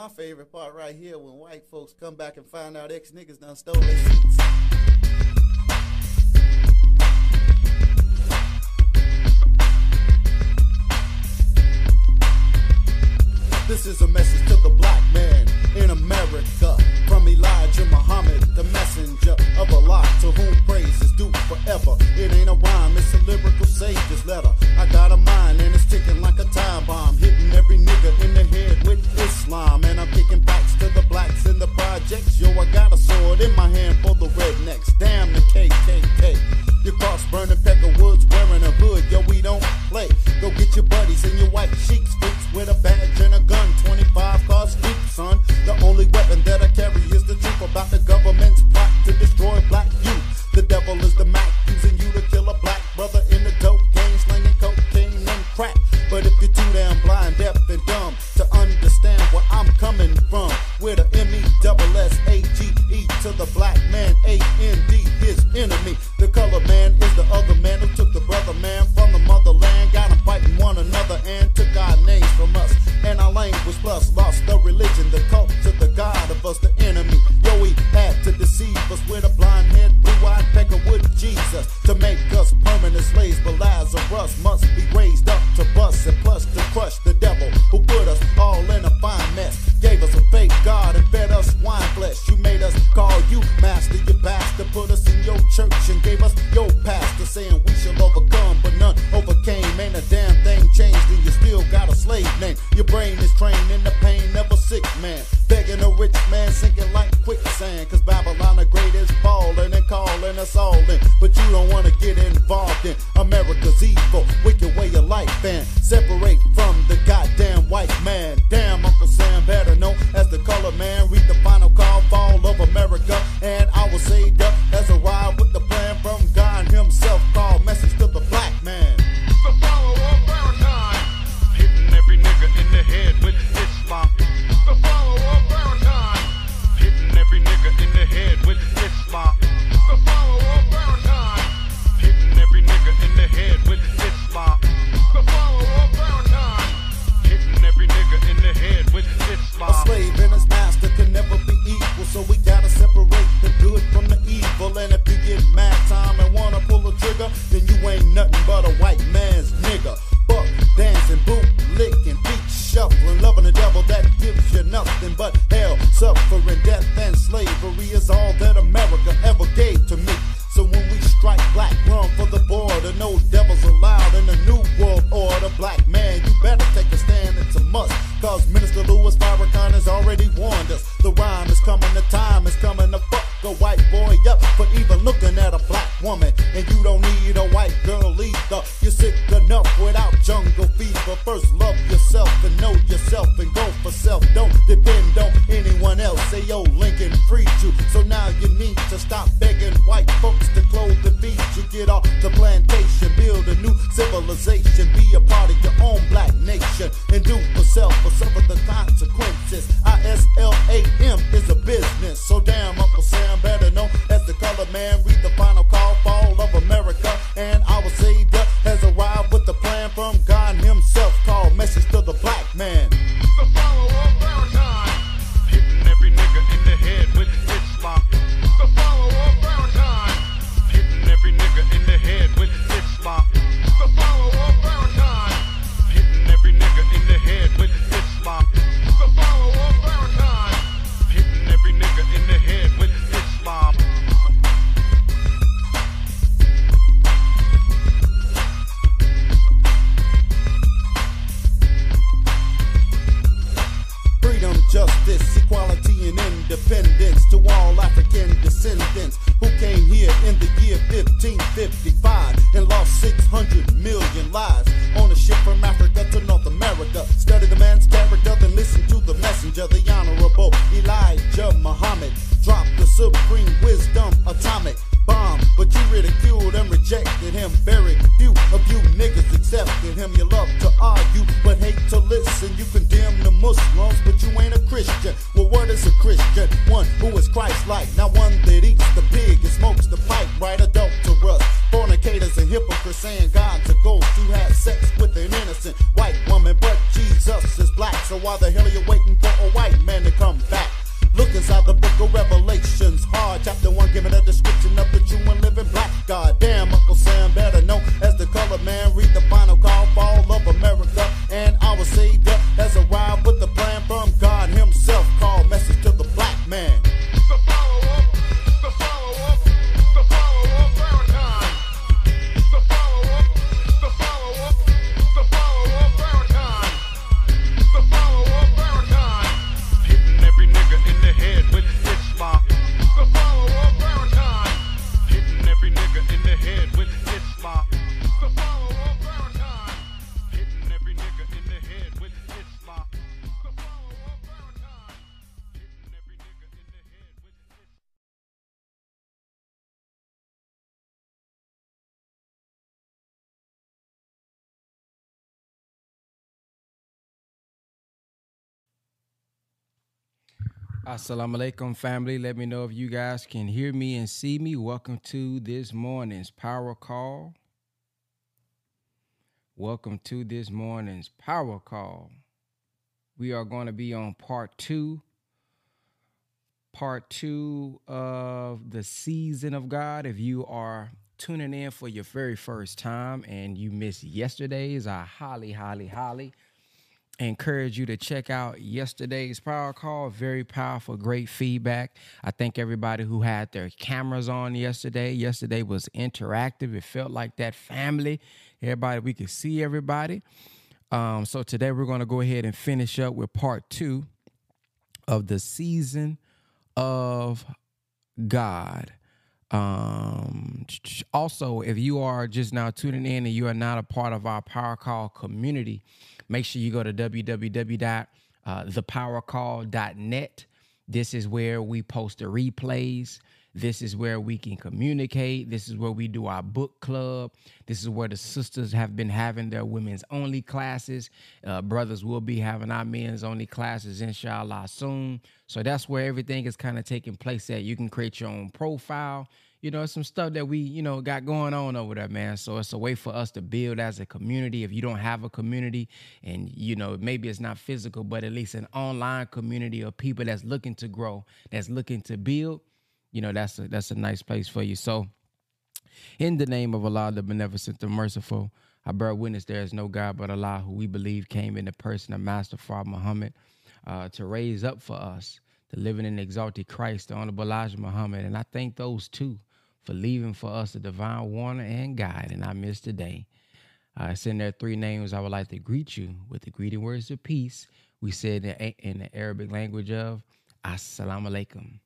My favorite part right here when white folks come back and find out ex niggas done stole their seats. This is a message to the black man in America from Elijah Muhammad to whom praise is due forever. It ain't a rhyme, it's a lyrical savior's letter. I got a mind and it's ticking like a time bomb, hitting every nigga in the head with Islam. And I'm kicking backs to the blacks in the projects. Yo, I got a sword in my hand for the rednecks. Damn the KKK. Your cross burning peck of woods wearing a hood. Yo, we don't play. Go get your buddies and your white sheets fixed with a badge and a gun. 25 cars deep, son. The only weapon that I carry nigga, then you ain't nothing. Assalamu alaikum, family. Let me know if you guys can hear me and see me. Welcome to this morning's power call. Welcome to this morning's power call. We are going to be on part two, part two of the season of God. If you are tuning in for your very first time and you missed yesterday's, I highly, highly, highly encourage you to check out yesterday's power call. Very powerful, great feedback. I thank everybody who had their cameras on yesterday. Yesterday was interactive. It felt like that family. Everybody, we could see everybody. Um, so today we're going to go ahead and finish up with part two of the season of God. Um, also, if you are just now tuning in and you are not a part of our Power Call community, make sure you go to www.thepowercall.net. This is where we post the replays. This is where we can communicate. This is where we do our book club. This is where the sisters have been having their women's only classes. Uh, brothers will be having our men's only classes, inshallah, soon. So that's where everything is kind of taking place at. You can create your own profile you know, some stuff that we, you know, got going on over there, man. So it's a way for us to build as a community. If you don't have a community and, you know, maybe it's not physical, but at least an online community of people that's looking to grow, that's looking to build, you know, that's a that's a nice place for you. So in the name of Allah, the beneficent, the merciful, I bear witness there is no God but Allah, who we believe came in the person of Master Father Muhammad uh, to raise up for us the living and exalted Christ, the Honorable Elijah Muhammad. And I thank those two for leaving for us a divine warner and guide in our midst today. Uh, send there three names. I would like to greet you with the greeting words of peace. We said in the Arabic language of Assalamu alaikum.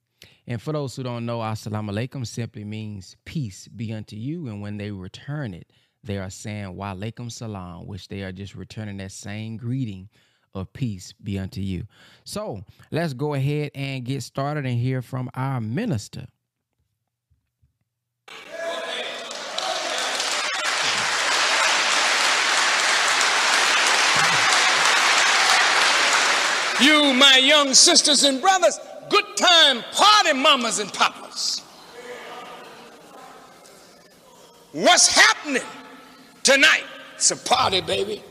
And for those who don't know, Assalamu alaikum simply means peace be unto you. And when they return it, they are saying Wa alaikum salam, which they are just returning that same greeting of peace be unto you. So let's go ahead and get started and hear from our minister. You, my young sisters and brothers, good time party mamas and papas. What's happening tonight? It's a party, baby.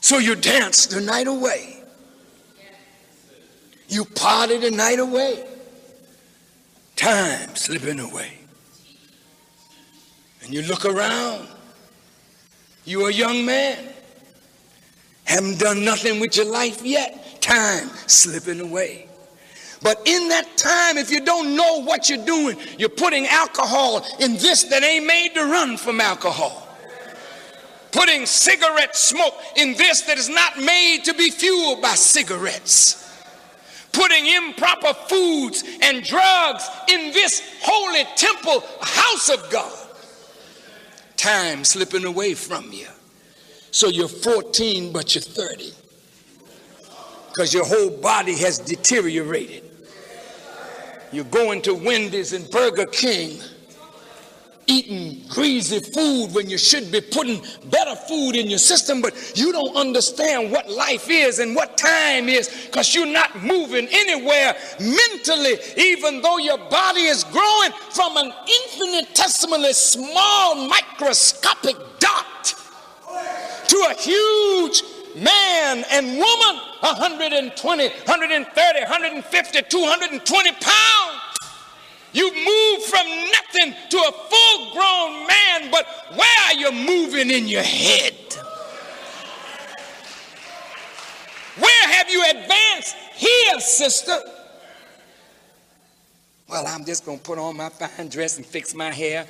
So you dance the night away. You party the night away. Time slipping away. And you look around. You're a young man. Haven't done nothing with your life yet. Time slipping away. But in that time, if you don't know what you're doing, you're putting alcohol in this that ain't made to run from alcohol. Putting cigarette smoke in this that is not made to be fueled by cigarettes putting improper foods and drugs in this holy temple, house of God. Time slipping away from you. So you're 14, but you're 30. Because your whole body has deteriorated. You're going to Wendy's and Burger King eating greasy food when you should be putting better food in your system, but you don't understand what life is and what time is because you're not moving anywhere mentally, even though your body is growing from an infinitesimally small microscopic dot to a huge man and woman 120 130 150 220 pounds you move from nothing to a full grown man, but where are you moving in your head? Where have you advanced here, sister? Well, I'm just going to put on my fine dress and fix my hair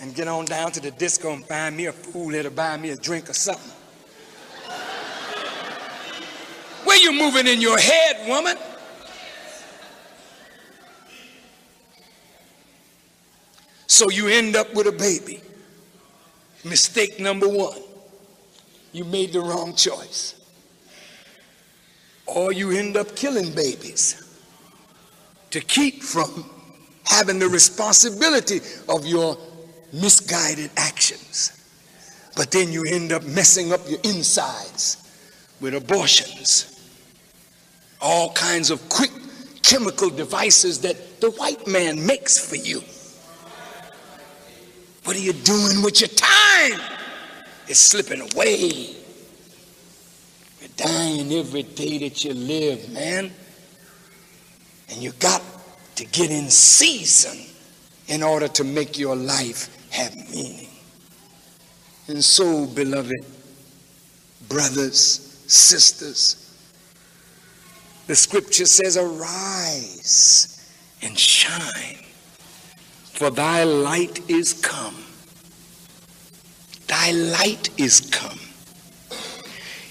and get on down to the disco and find me a fool that'll buy me a drink or something. Where you moving in your head, woman? So you end up with a baby. Mistake number one you made the wrong choice. Or you end up killing babies to keep from having the responsibility of your misguided actions. But then you end up messing up your insides with abortions, all kinds of quick chemical devices that the white man makes for you. What are you doing with your time? It's slipping away. You're dying every day that you live, man. And you got to get in season in order to make your life have meaning. And so, beloved brothers, sisters, the scripture says, Arise and shine, for thy light is come. Thy light is come.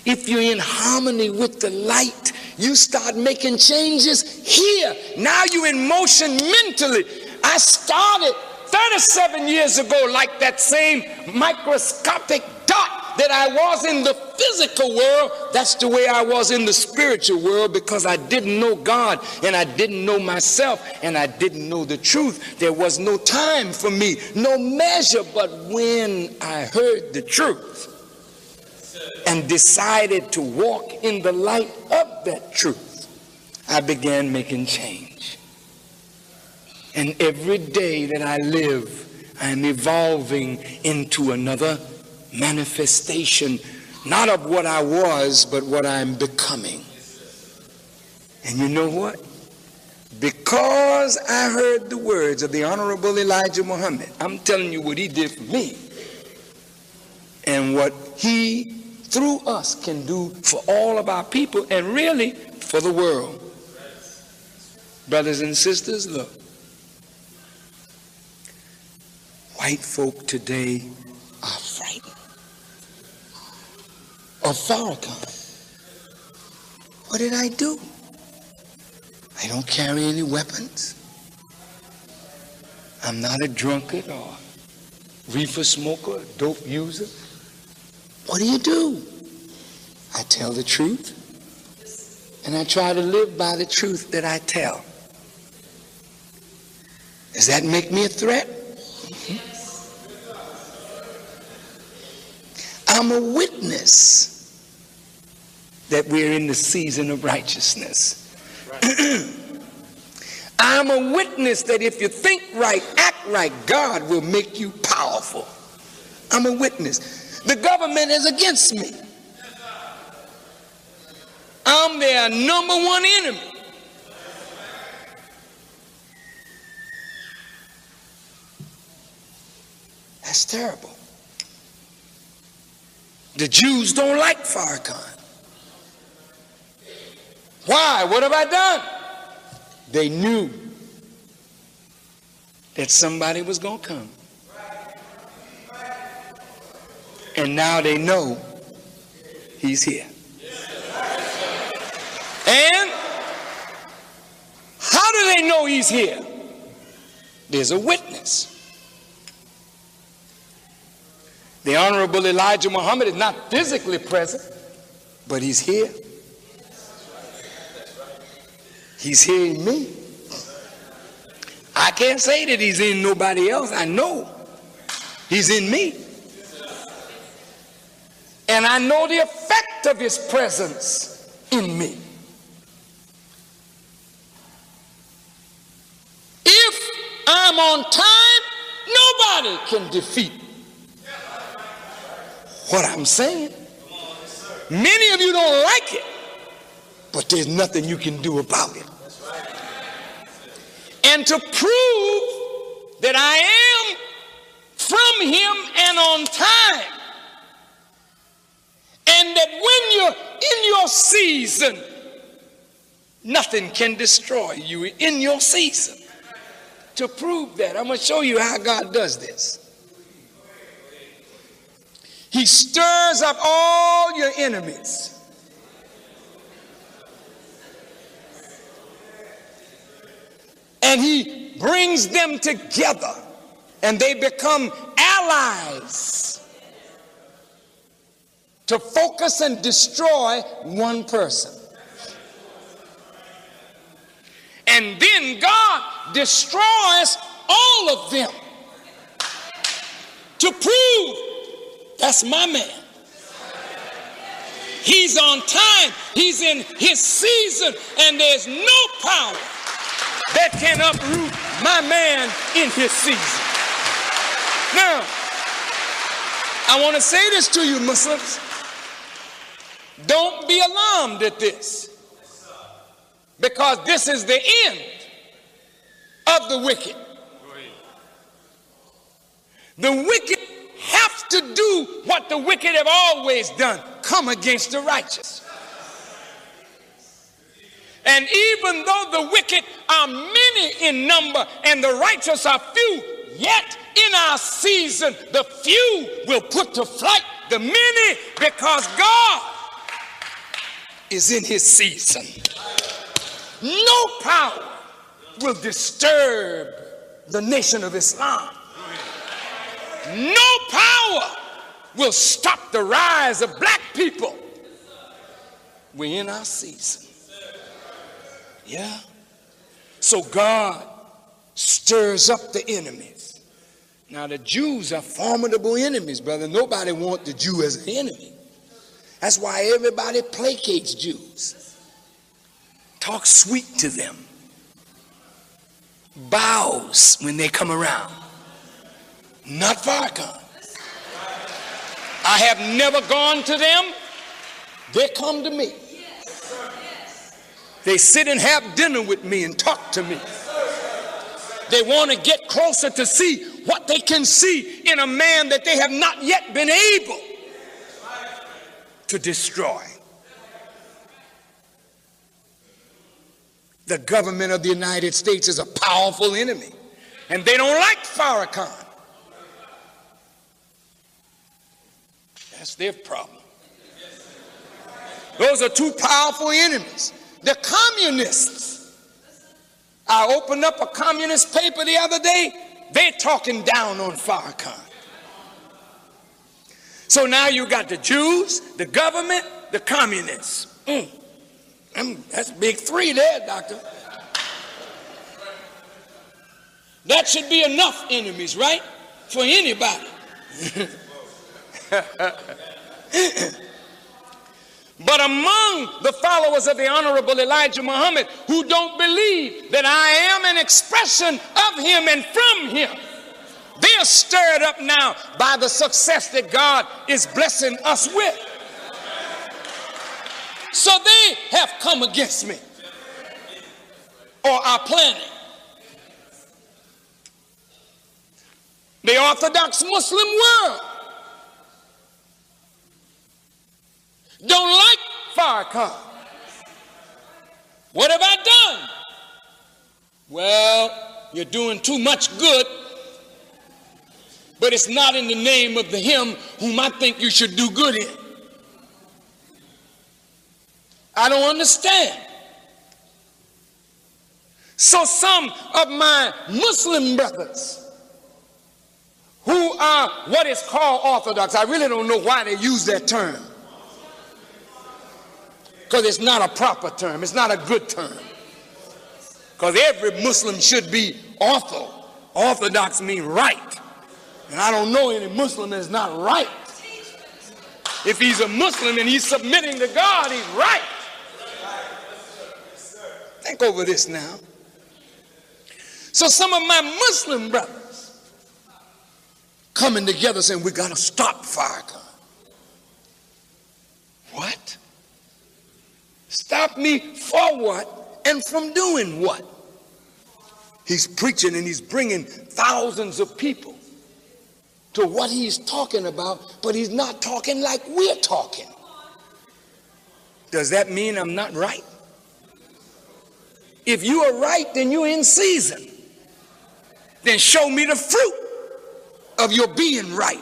If you're in harmony with the light, you start making changes here. Now you're in motion mentally. I started 37 years ago like that same microscopic dot that I was in the physical world. That's the way I was in the spiritual world because I didn't know God and I didn't know myself and I didn't know the truth. There was no time for me, no measure. But when I heard the truth, and decided to walk in the light of that truth, I began making change. And every day that I live, I'm evolving into another manifestation, not of what I was, but what I'm becoming. And you know what? Because I heard the words of the Honorable Elijah Muhammad, I'm telling you what he did for me and what he through us can do for all of our people and really for the world. Brothers and sisters, look. White folk today are frightened of Farrakhan. What did I do? I don't carry any weapons. I'm not a drunkard or reefer smoker, dope user. What do you do? I tell the truth, and I try to live by the truth that I tell. Does that make me a threat? I'm a witness that we're in the season of righteousness. I'm a witness that if you think right, act right, God will make you powerful. I'm a witness. The government is against me. I'm their number one enemy. That's terrible. The Jews don't like Farrakhan. Why? What have I done? They knew that somebody was going to come. And now they know he's here. And how do they know he's here? There's a witness. The Honorable Elijah Muhammad is not physically present, but he's here. He's in me. I can't say that he's in nobody else. I know he's in me. And I know the effect of his presence in me. If I'm on time, nobody can defeat what I'm saying. Many of you don't like it, but there's nothing you can do about it. And to prove that I am from him and on time, and that when you're in your season, nothing can destroy you in your season. To prove that, I'm going to show you how God does this. He stirs up all your enemies. And he brings them together and they become allies to focus and destroy one person. And then God destroys all of them to prove That's my man. He's on time. He's in his season, and there's no power that can uproot my man in his season. Now, I want to say this to you, Muslims. Don't be alarmed at this, because this is the end of the wicked. The wicked have to do what the wicked have always done come against the righteous. And even though the wicked are many in number and the righteous are few, yet in our season the few will put to flight the many because God is in his season. No power will disturb the nation of Islam. No power will stop the rise of black people. We're in our season. Yeah. So God stirs up the enemies. Now the Jews are formidable enemies, brother. Nobody wants the Jew as an enemy. That's why everybody placates Jews. Talk sweet to them. Bows when they come around. Not Farrakhan. I have never gone to them. They come to me. They sit and have dinner with me and talk to me. They want to get closer to see what they can see in a man that they have not yet been able to destroy. The government of the United States is a powerful enemy, and they don't like Farrakhan. That's their problem. Those are two powerful enemies. The communists. I opened up a communist paper the other day. They're talking down on Farrakhan. So now you got the Jews, the government, the communists. Mm. That's big three there, doctor. That should be enough enemies, right? For anybody. but among the followers of the Honorable Elijah Muhammad who don't believe that I am an expression of him and from him, they're stirred up now by the success that God is blessing us with. So they have come against me or are planning. The Orthodox Muslim world don't like Farrakhan. What have I done? Well, you're doing too much good, but it's not in the name of the him whom I think you should do good in. I don't understand. So some of my Muslim brothers who are what is called Orthodox, I really don't know why they use that term because it's not a proper term, it's not a good term. Because every Muslim should be ortho. Orthodox means right. And I don't know any Muslim that's not right. If he's a Muslim and he's submitting to God, he's right. Think over this now. So some of my Muslim brothers coming together saying we got to stop Farrakhan. What? Stop me for what and from doing what? He's preaching and he's bringing thousands of people to what he's talking about, but he's not talking like we're talking. Does that mean I'm not right? If you are right, then you're in season. Then show me the fruit of your being right.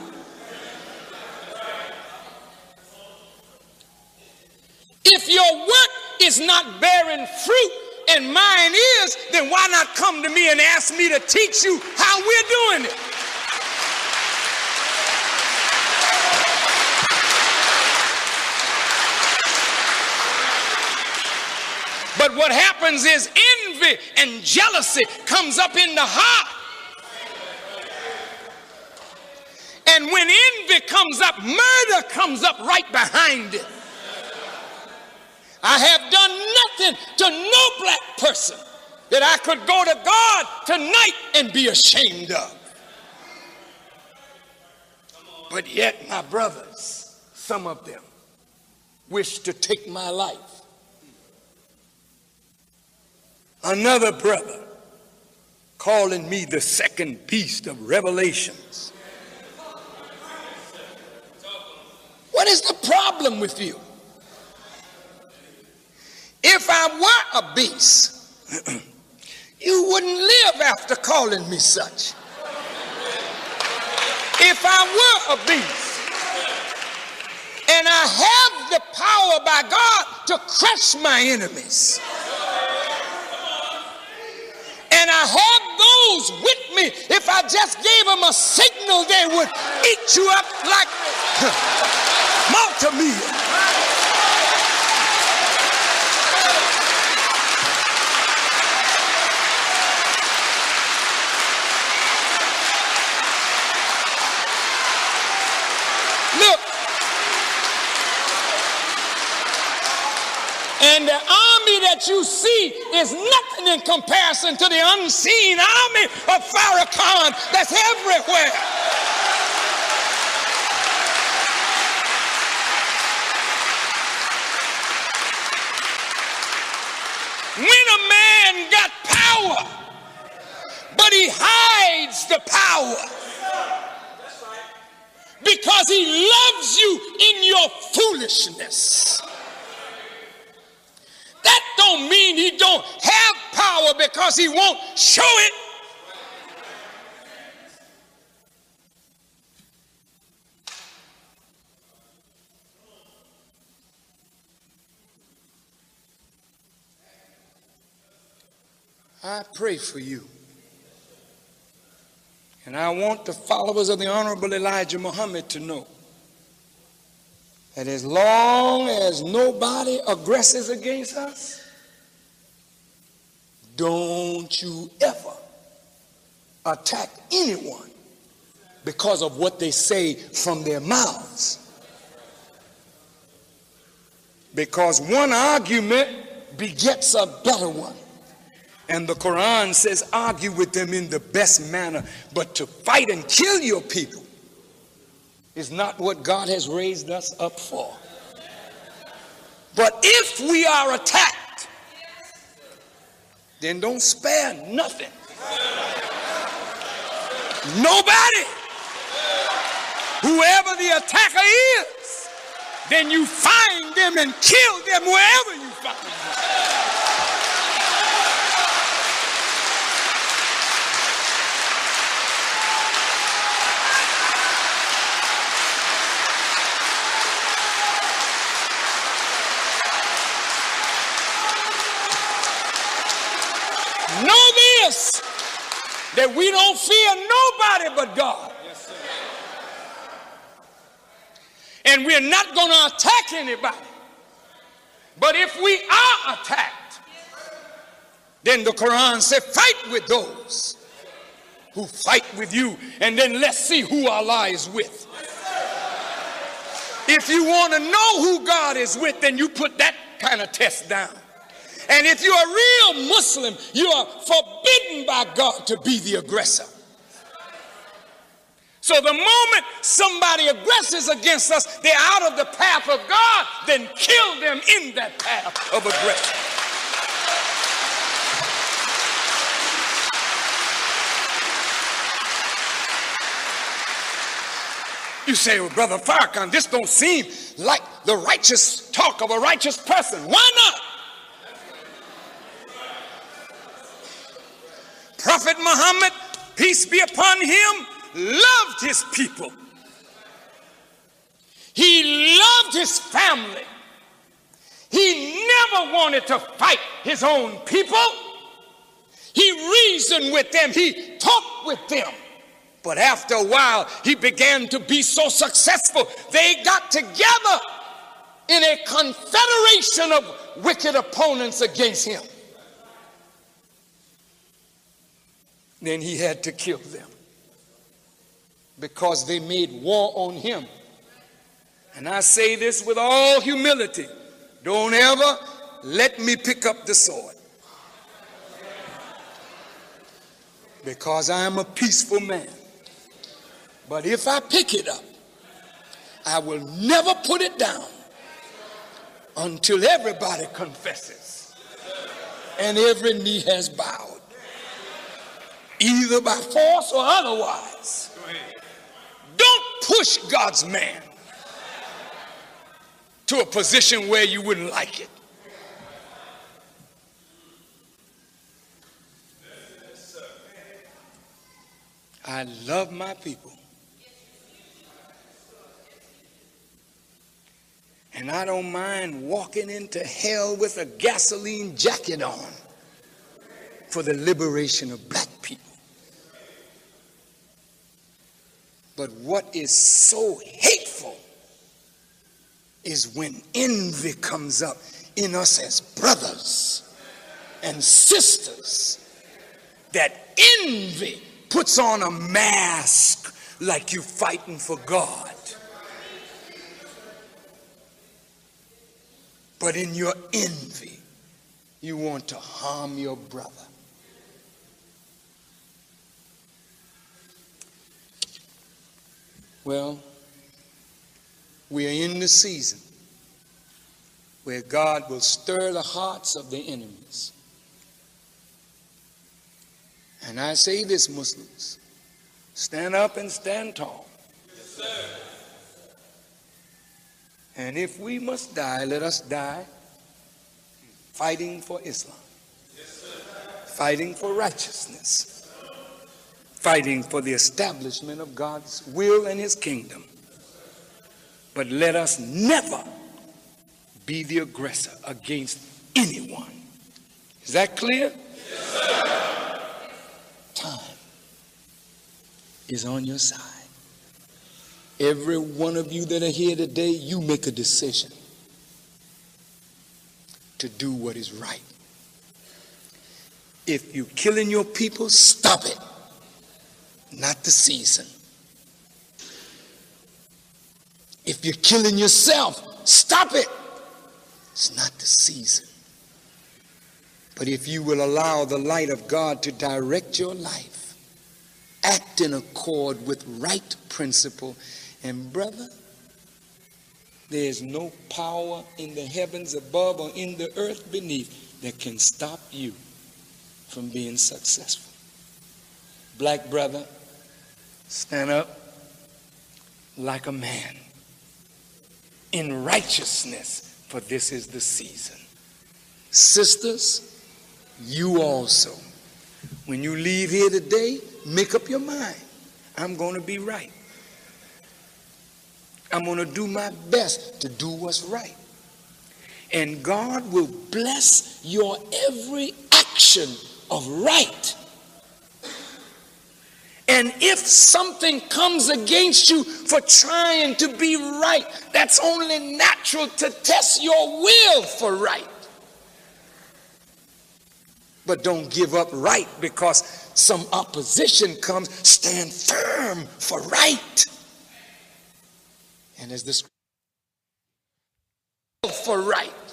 If your work is not bearing fruit and mine is, then why not come to me and ask me to teach you how we're doing it? But what happens is envy and jealousy comes up in the heart. And when envy comes up, murder comes up right behind it. I have done nothing to no black person that I could go to God tonight and be ashamed of. But yet, my brothers, some of them, wish to take my life. Another brother calling me the second beast of Revelations. What is the problem with you? If I were a beast, you wouldn't live after calling me such. If I were a beast, and I have the power by God to crush my enemies, and I have those with me, if I just gave them a signal, they would eat you up like multi Look. And the army that you see is nothing in comparison to the unseen army of Farrakhan that's everywhere. When a man got power, but he hides the power because he loves you in your foolishness. That don't mean he don't have power because he won't show it. I pray for you. And I want the followers of the Honorable Elijah Muhammad to know that as long as nobody aggresses against us, don't you ever attack anyone because of what they say from their mouths. Because one argument begets a better one. And the Quran says, argue with them in the best manner, but to fight and kill your people is not what God has raised us up for. But if we are attacked, then don't spare nothing. Nobody. Whoever the attacker is, then you find them and kill them wherever you find them. Know this that we don't fear nobody but God. And we're not going to attack anybody. But if we are attacked, then the Quran said, fight with those who fight with you, and then let's see who Allah is with. If you want to know who God is with, then you put that kind of test down. And if you're a real Muslim, you are forbidden by God to be the aggressor. So the moment somebody aggresses against us, they're out of the path of God, then kill them in that path of aggression. You say, well, Brother Farrakhan, this don't seem like the righteous talk of a righteous person. Why not? Prophet Muhammad, peace be upon him, loved his people. He loved his family. He never wanted to fight his own people. He reasoned with them, he talked with them. But after a while, he began to be so successful, they got together in a confederation of wicked opponents against him. Then he had to kill them. because they made war on him. And I say this with all humility don't ever let me pick up the sword. Because I am a peaceful man. But if I pick it up, I will never put it down until everybody confesses and every knee has bowed, either by force or otherwise. Don't push God's man to a position where you wouldn't like it. I love my people. And I don't mind walking into hell with a gasoline jacket on for the liberation of black people. But what is so hateful is when envy comes up in us as brothers and sisters. That envy puts on a mask like you fighting for God. But in your envy, you want to harm your brother. Well, we are in the season where God will stir the hearts of the enemies. And I say this, Muslims stand up and stand tall. Yes, and if we must die, let us die fighting for Islam, fighting for righteousness, fighting for the establishment of God's will and his kingdom. But let us never be the aggressor against anyone. Is that clear? Yes, Time is on your side. Every one of you that are here today, you make a decision to do what is right. If you're killing your people, stop it. Not the season. If you're killing yourself, stop it. It's not the season. But if you will allow the light of God to direct your life, act in accord with right principle, and brother, there's no power in the heavens above or in the earth beneath that can stop you from being successful. Black brother, stand up like a man in righteousness, for this is the season. Sisters, you also, when you leave here today, make up your mind. I'm going to be right. I'm going to do my best to do what's right. And God will bless your every action of right. And if something comes against you for trying to be right, that's only natural to test your will for right. But don't give up right because some opposition comes. Stand firm for right. And as this for right.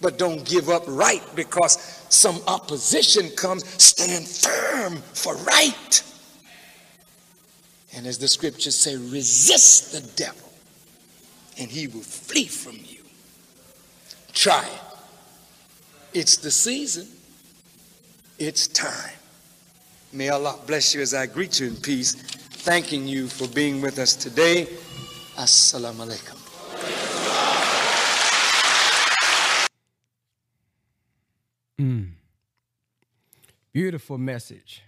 But don't give up right because some opposition comes. Stand firm for right. And as the scriptures say, resist the devil and he will flee from you. Try it. It's the season. It's time. May Allah bless you as I greet you in peace thanking you for being with us today. Assalamu alaikum. Mm. Beautiful message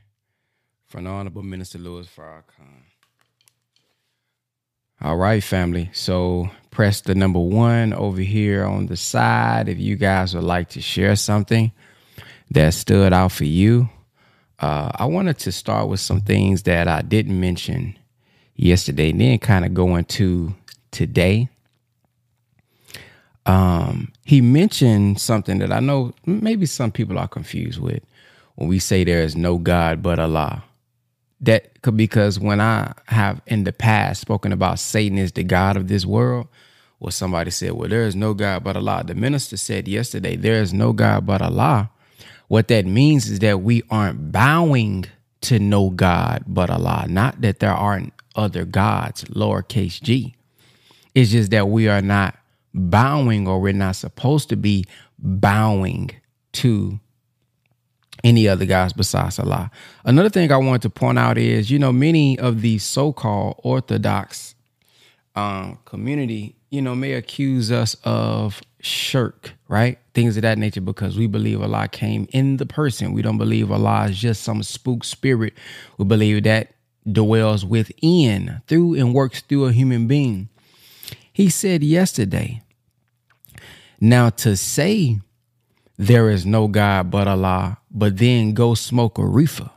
from the Honorable Minister Louis Farrakhan. All right, family. So press the number one over here on the side if you guys would like to share something that stood out for you uh, I wanted to start with some things that I didn't mention yesterday, and then kind of go into today. Um, he mentioned something that I know maybe some people are confused with when we say there is no God but Allah. that could because when I have in the past spoken about Satan is the God of this world, well, somebody said, Well, there is no God but Allah. The minister said yesterday, There is no God but Allah. What that means is that we aren't bowing to no God but Allah. Not that there aren't other gods, lowercase g. It's just that we are not bowing or we're not supposed to be bowing to any other gods besides Allah. Another thing I wanted to point out is, you know, many of the so-called orthodox um, community, you know, may accuse us of shirk, right? Things of that nature because we believe Allah came in the person. We don't believe Allah is just some spook spirit. We believe that dwells within, through, and works through a human being. He said yesterday, now to say there is no God but Allah, but then go smoke a reefer.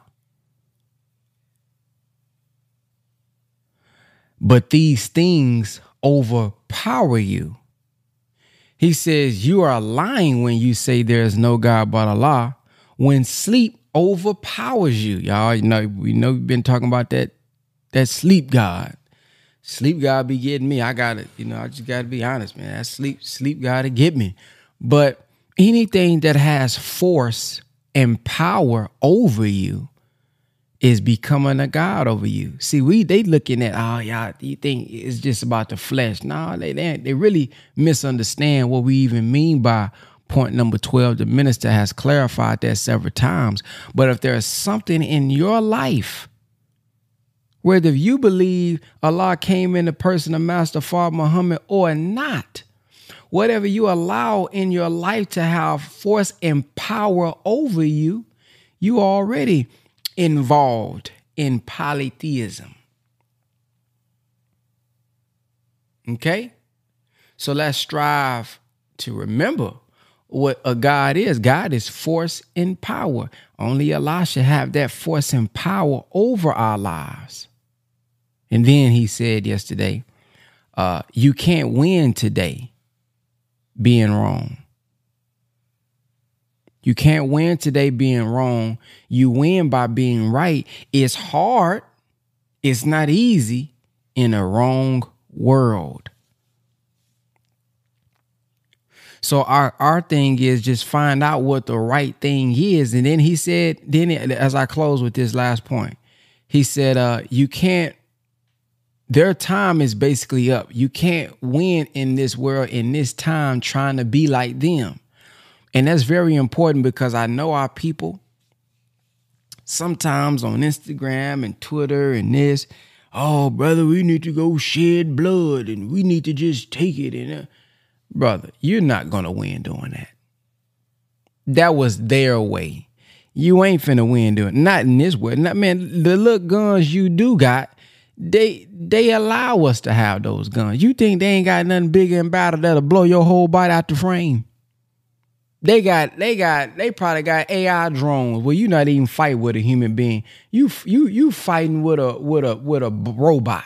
But these things overpower you. He says you are lying when you say there is no God but Allah. When sleep overpowers you, y'all. You know we know we've been talking about that that sleep God. Sleep God be getting me. I got it. You know I just got to be honest, man. That sleep sleep God to get me. But anything that has force and power over you is becoming a god over you. See, we they looking at oh y'all, you think it's just about the flesh? No, they they, they really misunderstand what we even mean by point number 12 the minister has clarified that several times but if there is something in your life whether you believe allah came in the person of master father muhammad or not whatever you allow in your life to have force and power over you, you are already involved in polytheism. Okay? So let's strive to remember what a God is. God is force and power. Only Allah should have that force and power over our lives. And then he said yesterday, uh, you can't win today being wrong. You can't win today being wrong. You win by being right. It's hard. It's not easy in a wrong world. So our our thing is just find out what the right thing is. And then he said, then as I close with this last point, he said, uh, you can't their time is basically up. You can't win in this world in this time trying to be like them. And that's very important because I know our people sometimes on Instagram and Twitter and this, oh, brother, we need to go shed blood and we need to just take it. And uh, brother, you're not going to win doing that. That was their way. You ain't finna win doing it. Not in this way. Not, man, the little guns you do got, they they allow us to have those guns. You think they ain't got nothing bigger and better that'll blow your whole body out the frame? They got they got they probably got AI drones where you not even fight with a human being. You you you fighting with a with a with a robot.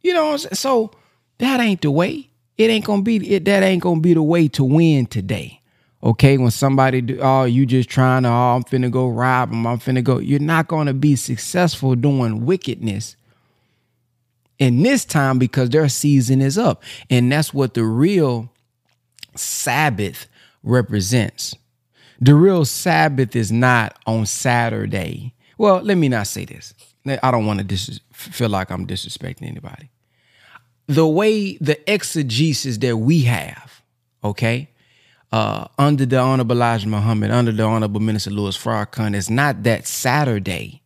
You know, so that ain't the way. It ain't gonna be it. That ain't gonna be the way to win today. Okay, when somebody do, oh, you just trying to, oh, I'm finna go rob them, I'm finna go. You're not gonna be successful doing wickedness in this time because their season is up. And that's what the real Sabbath represents. The real Sabbath is not on Saturday. Well, let me not say this. I don't want to dis- feel like I'm disrespecting anybody. The way the exegesis that we have, okay, uh, under the Honorable Elijah Muhammad, under the Honorable Minister Louis Farrakhan, it's not that Saturday,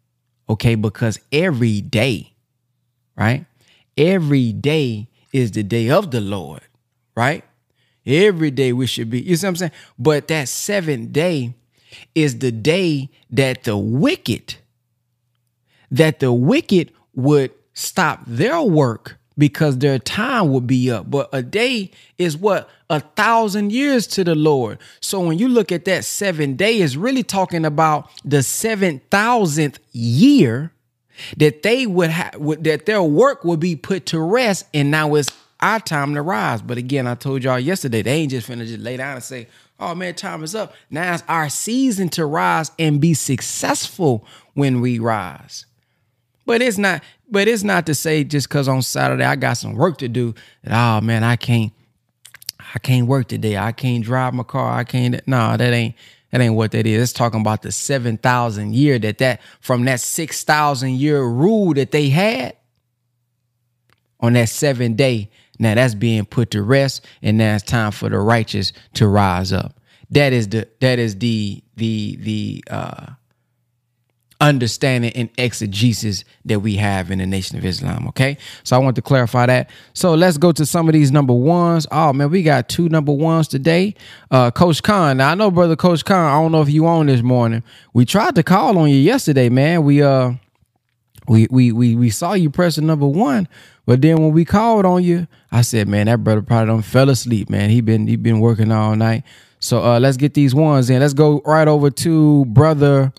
okay? Because every day, right? Every day is the day of the Lord, right? Every day we should be, you see what I'm saying? But that seventh day is the day that the wicked, that the wicked would stop their work because their time will be up. But a day is what? A thousand years to the Lord. So when you look at that seven day, it's really talking about the seven thousandth year that they would have that their work would be put to rest. And now it's our time to rise. But again, I told y'all yesterday, they ain't just finna just lay down and say, oh man, time is up. Now it's our season to rise and be successful when we rise. But it's not, but it's not to say just because on Saturday I got some work to do that, oh man, I can't, I can't work today. I can't drive my car. I can't. No, that ain't that ain't what that is. It's talking about the seven thousand year that that from that six thousand year rule that they had on that seven day. Now that's being put to rest, and now it's time for the righteous to rise up. That is the that is the the the uh understanding and exegesis that we have in the Nation of Islam. Okay, so I want to clarify that. So let's go to some of these number ones. Oh man, we got two number ones today. Uh, Coach Khan. Now I know, brother Coach Khan. I don't know if you on this morning. We tried to call on you yesterday, man. We uh, we we we we saw you pressing number one, but then when we called on you, I said, man, that brother probably don't fell asleep, man. He been he been working all night. So uh, let's get these ones in. Let's go right over to brother.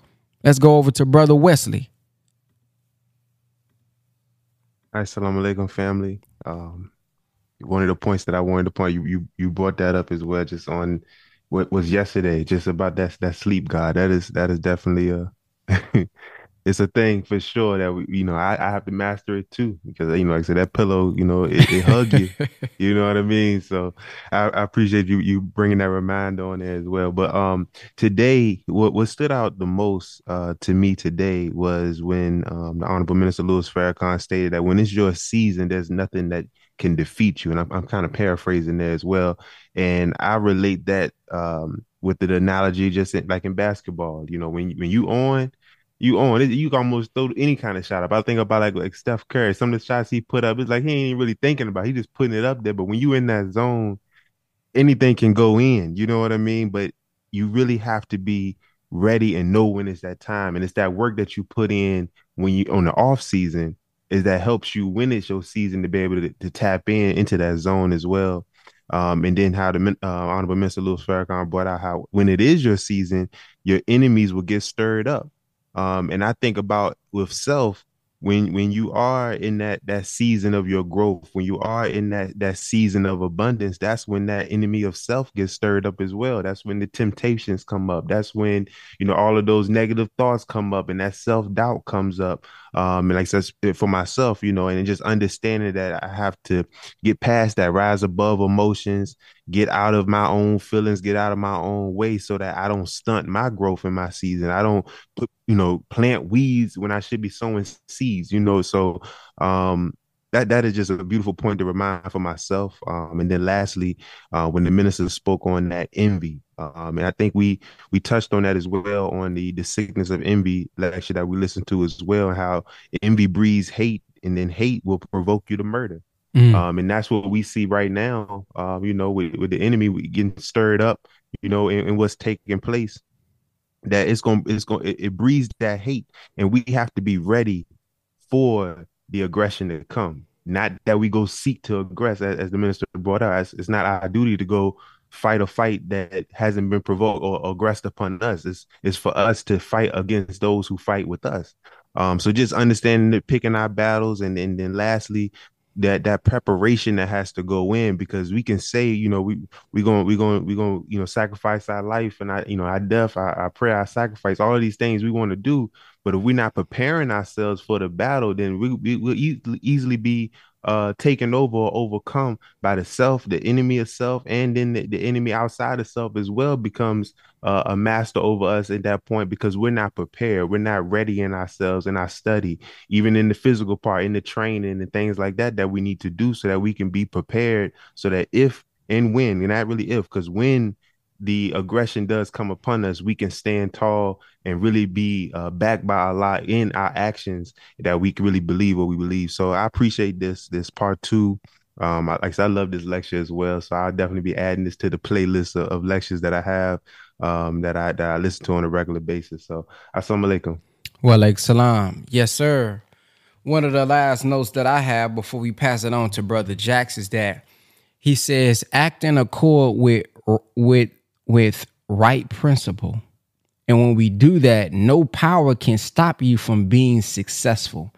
Let's go over to brother Wesley. Assalamu alaikum, family. Um, one of the points that I wanted to point you you you brought that up as well, just on what was yesterday, just about that that sleep god. That is that is definitely a it's a thing for sure that we, you know, I, I have to master it too because you know, like I said, that pillow, you know, it, it hug you. you know what I mean? So I, I, appreciate you you bringing that reminder on there as well. But um, today, what what stood out the most uh to me today was when um the Honorable Minister Louis Farrakhan stated that when it's your season, there's nothing that can defeat you, and I'm, I'm kind of paraphrasing there as well. And I relate that um with the analogy just in, like in basketball. You know, when when you on you on it, you can almost throw any kind of shot up. I think about like like Steph Curry, some of the shots he put up, it's like he ain't really thinking about. It. He just putting it up there. But when you in that zone, anything can go in. You know what I mean? But you really have to be ready and know when it's that time. And it's that work that you put in when you on the off season is that helps you when it's your season to be able to, to tap in into that zone as well. Um, and then how the uh, Honorable Minister Louis Farrakhan brought out how when it is your season, your enemies will get stirred up um, and I think about with self when when you are in that that season of your growth, when you are in that that season of abundance, that's when that enemy of self gets stirred up as well. That's when the temptations come up. That's when you know all of those negative thoughts come up, and that self doubt comes up. Um, and like said, for myself, you know, and just understanding that I have to get past that, rise above emotions, get out of my own feelings, get out of my own way so that I don't stunt my growth in my season. I don't put, you know, plant weeds when I should be sowing seeds, you know. So um that that is just a beautiful point to remind for myself. Um, and then lastly, uh, when the minister spoke on that envy, um, and I think we we touched on that as well on the the sickness of envy lecture that we listened to as well. How envy breeds hate, and then hate will provoke you to murder. Mm. Um, and that's what we see right now. Um, you know, with, with the enemy getting stirred up, you know, and, and what's taking place. That it's gonna it's going, it, it breeds that hate, and we have to be ready for the aggression to come. Not that we go seek to aggress, as, as the minister brought out. It's, it's, not our duty to go fight a fight that hasn't been provoked or aggressed upon us. It's, it's for us to fight against those who fight with us. Um, so just understanding that picking our battles, and, and then lastly, that that preparation that has to go in because we can say you know we we going we going we going you know sacrifice our life and I you know our death our, our prayer our sacrifice all of these things we want to do but if we're not preparing ourselves for the battle then we, we will e- easily be uh taken over or overcome by the self the enemy of self and then the, the enemy outside of self as well becomes uh, a master over us at that point because we're not prepared. We're not ready in ourselves in our study even in the physical part in the training and things like that that we need to do so that we can be prepared so that if and when and not really if because when the aggression does come upon us, we can stand tall and really be uh, backed by a lot in our actions that we can really believe what we believe. So I appreciate this this part two. Um, like I said, I love this lecture as well. So I'll definitely be adding this to the playlist of, of lectures that I have um, that I that I listen to on a regular basis. So assalamu alaikum. Well, like salam. Yes, sir. One of the last notes that I have before we pass it on to Brother Jax is that he says act in accord with with with right principle. And when we do that, no power can stop you from being successful.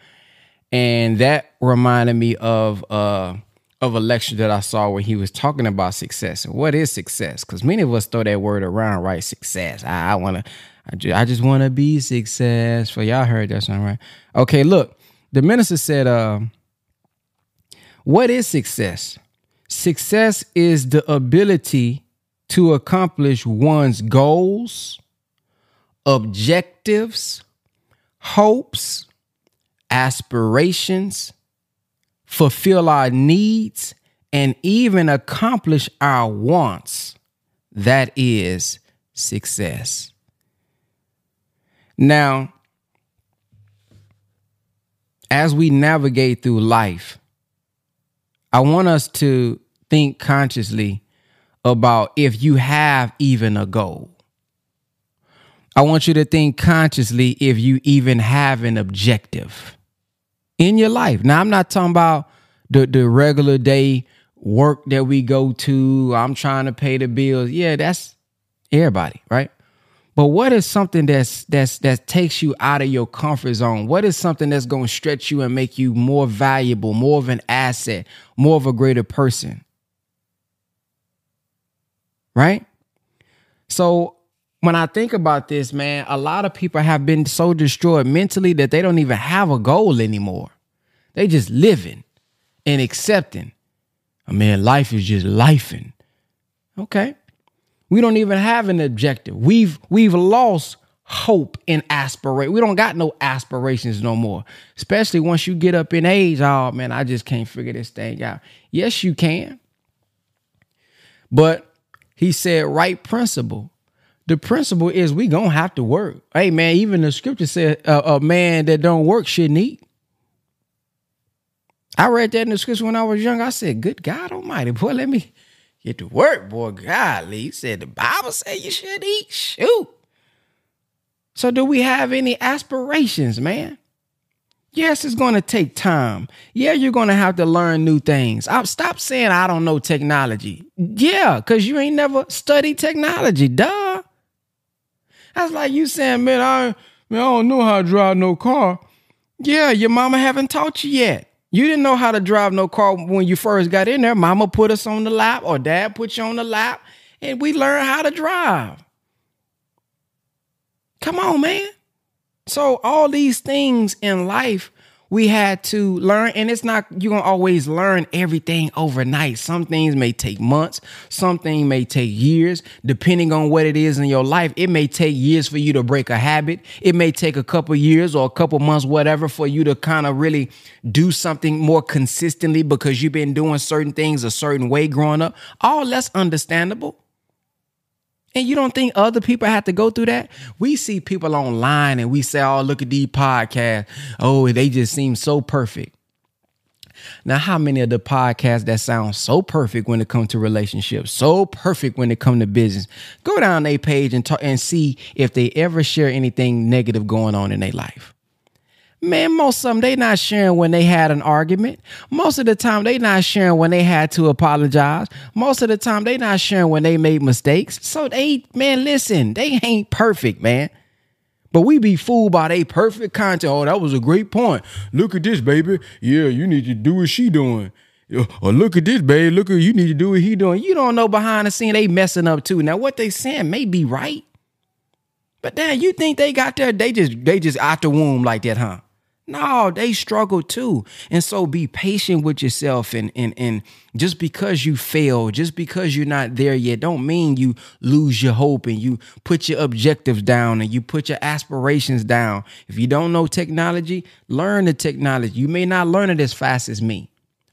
And that reminded me of uh, of a lecture that I saw where he was talking about success and what is success. Because many of us throw that word around, right? Success. I, I want to, I, ju- I just want to be successful. Y'all heard that song, right? Okay, look, the minister said, uh, what is success? Success is the ability to accomplish one's goals, objectives, hopes, aspirations, fulfill our needs, and even accomplish our wants. That is success. Now, as we navigate through life, I want us to think consciously about if you have even a goal. I want you to think consciously if you even have an objective in your life. Now, I'm not talking about the, the regular day work that we go to. I'm trying to pay the bills. Yeah, that's everybody, right? But what is something that's that's that takes you out of your comfort zone? What is something that's going to stretch you and make you more valuable, more of an asset, more of a greater person? Right? So when I think about this, man, a lot of people have been so destroyed mentally that they don't even have a goal anymore. They just living and accepting. Oh, I mean, life is just lifing. Okay. We don't even have an objective. We've we've lost hope and aspiration. We don't got no aspirations no more. Especially once you get up in age. Oh man, I just can't figure this thing out. Yes, you can. But he said right principle. The principle is we gonna have to work. Hey man, even the scripture said uh, a man that don't work shouldn't eat. I read that in the scripture when I was young. I said, "Good God Almighty, boy, let me get to work, boy." Golly, he said the Bible said you should eat. Shoot. So, do we have any aspirations, man? Yes, it's going to take time. Yeah, you're going to have to learn new things. I, stop saying I don't know technology. Yeah, because you ain't never studied technology. Duh. That's like you saying, man, I, man, I don't know how to drive no car. Yeah, your mama haven't taught you yet. You didn't know how to drive no car when you first got in there. Mama put us on the lap or dad put you on the lap and we learned how to drive. Come on, man. So all these things in life we had to learn and it's not you're gonna always learn everything overnight. Some things may take months some things may take years. Depending on what it is in your life it may take years for you to break a habit. It may take a couple years or a couple months whatever for you to kind of really do something more consistently because you've been doing certain things a certain way growing up. All that's understandable and you don't think other people have to go through that? We see people online and we say, oh, look at these podcasts. Oh, they just seem so perfect. Now, how many of the podcasts that sound so perfect when it comes to relationships, so perfect when it comes to business? Go down their page and talk and see if they ever share anything negative going on in their life. Man, most of them they not sharing when they had an argument. Most of the time they not sharing when they had to apologize. Most of the time they not sharing when they made mistakes. So they, man, listen, they ain't perfect, man. But we be fooled by they perfect content. Oh, that was a great point. Look at this, baby. Yeah, you need to do what she doing. Or look at this, baby. Look at you need to do what he doing. You don't know behind the scene they messing up too. Now what they saying may be right, but then you think they got there? They just they just out the womb like that, huh? No, they struggle too. And so be patient with yourself and and and just because you fail, just because you're not there yet, don't mean you lose your hope and you put your objectives down and you put your aspirations down. If you don't know technology, learn the technology. You may not learn it as fast as me.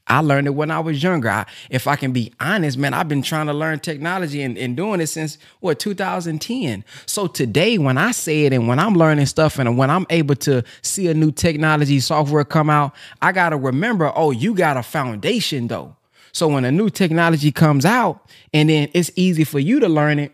I learned it when I was younger. I, if I can be honest, man, I've been trying to learn technology and, and doing it since what 2010. So today, when I say it and when I'm learning stuff and when I'm able to see a new technology software come out, I gotta remember, oh, you got a foundation though. So when a new technology comes out and then it's easy for you to learn it,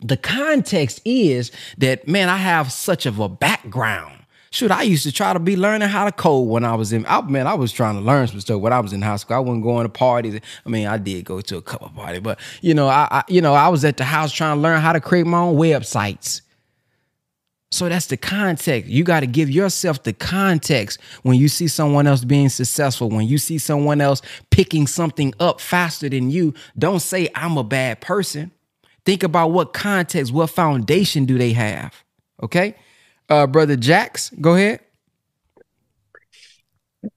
the context is that man, I have such of a background. Shoot, I used to try to be learning how to code when I was in. I, man, I was trying to learn some stuff when I was in high school. I wasn't going to parties. I mean, I did go to a couple parties, but you know, I, I you know, I was at the house trying to learn how to create my own websites. So that's the context. You got to give yourself the context when you see someone else being successful, when you see someone else picking something up faster than you. Don't say, I'm a bad person. Think about what context, what foundation do they have? Okay. Uh, Brother Jax, go ahead.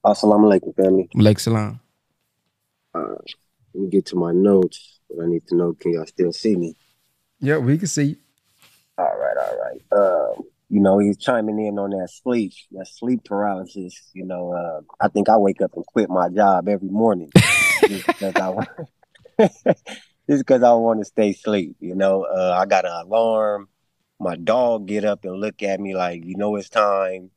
Assalamu alaikum, family. Malik Salam. Uh, let me get to my notes. But I need to know, can y'all still see me? Yeah, we can see you. All right, all right. Uh, you know, he's chiming in on that sleep, that sleep paralysis. You know, uh, I think I wake up and quit my job every morning just because I want, just because I want to stay asleep. You know, uh, I got an alarm. My dog get up and look at me like, you know, it's time.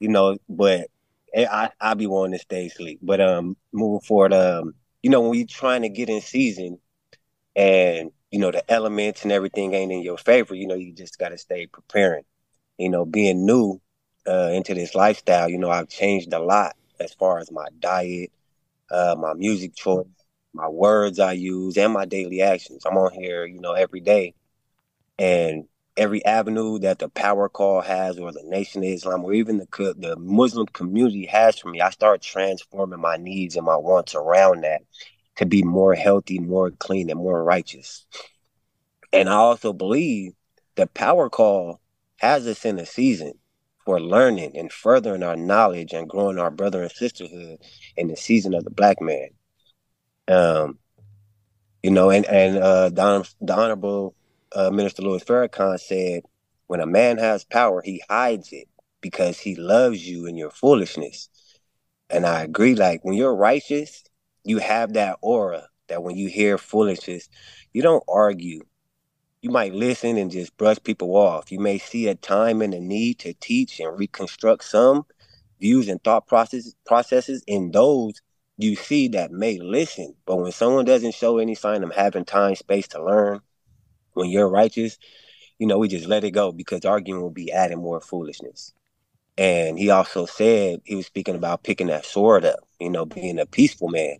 You know, but I I be wanting to stay asleep. But um, moving forward, um, you know, when you're trying to get in season, and you know the elements and everything ain't in your favor, you know, you just got to stay preparing. You know, being new uh, into this lifestyle, you know, I've changed a lot as far as my diet, uh, my music choice, my words I use, and my daily actions. I'm on here, you know, every day, and every avenue that the power call has or the nation of islam or even the the muslim community has for me i start transforming my needs and my wants around that to be more healthy more clean and more righteous. And i also believe the power call has us in a season for learning and furthering our knowledge and growing our brother and sisterhood in the season of the black man. Um you know and and uh the, the honorable uh, Minister Louis Farrakhan said, when a man has power, he hides it because he loves you and your foolishness. And I agree, like when you're righteous, you have that aura that when you hear foolishness, you don't argue. You might listen and just brush people off. You may see a time and a need to teach and reconstruct some views and thought process, processes in those you see that may listen. But when someone doesn't show any sign of having time, space to learn, when you're righteous, you know, we just let it go because arguing will be adding more foolishness. And he also said he was speaking about picking that sword up, you know, being a peaceful man.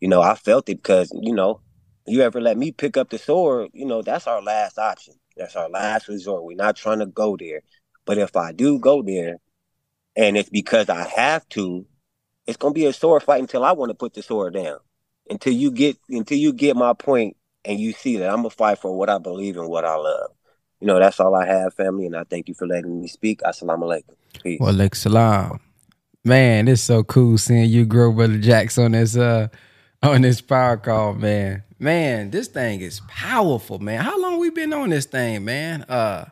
You know, I felt it because, you know, you ever let me pick up the sword, you know, that's our last option. That's our last resort. We're not trying to go there. But if I do go there and it's because I have to, it's gonna be a sword fight until I want to put the sword down. Until you get until you get my point and you see that I'm gonna fight for what I believe and what I love. You know, that's all I have, family, and I thank you for letting me speak. Assalamu alaikum. Peace. Well, like salam. Man, it's so cool seeing you grow, Brother Jax, on this uh on this power call, man. Man, this thing is powerful, man. How long we been on this thing, man? Uh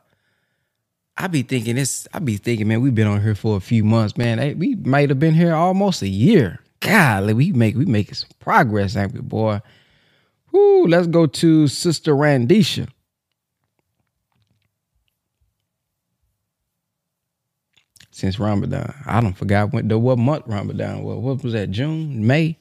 I be thinking this, I be thinking, man, we've been on here for a few months, man. Hey, we might have been here almost a year. God, we make we making some progress, ain't we, boy? Whoo, let's go to Sister Randisha. Since Ramadan, I don't forgot when the what month Ramadan was. What was that? June, May?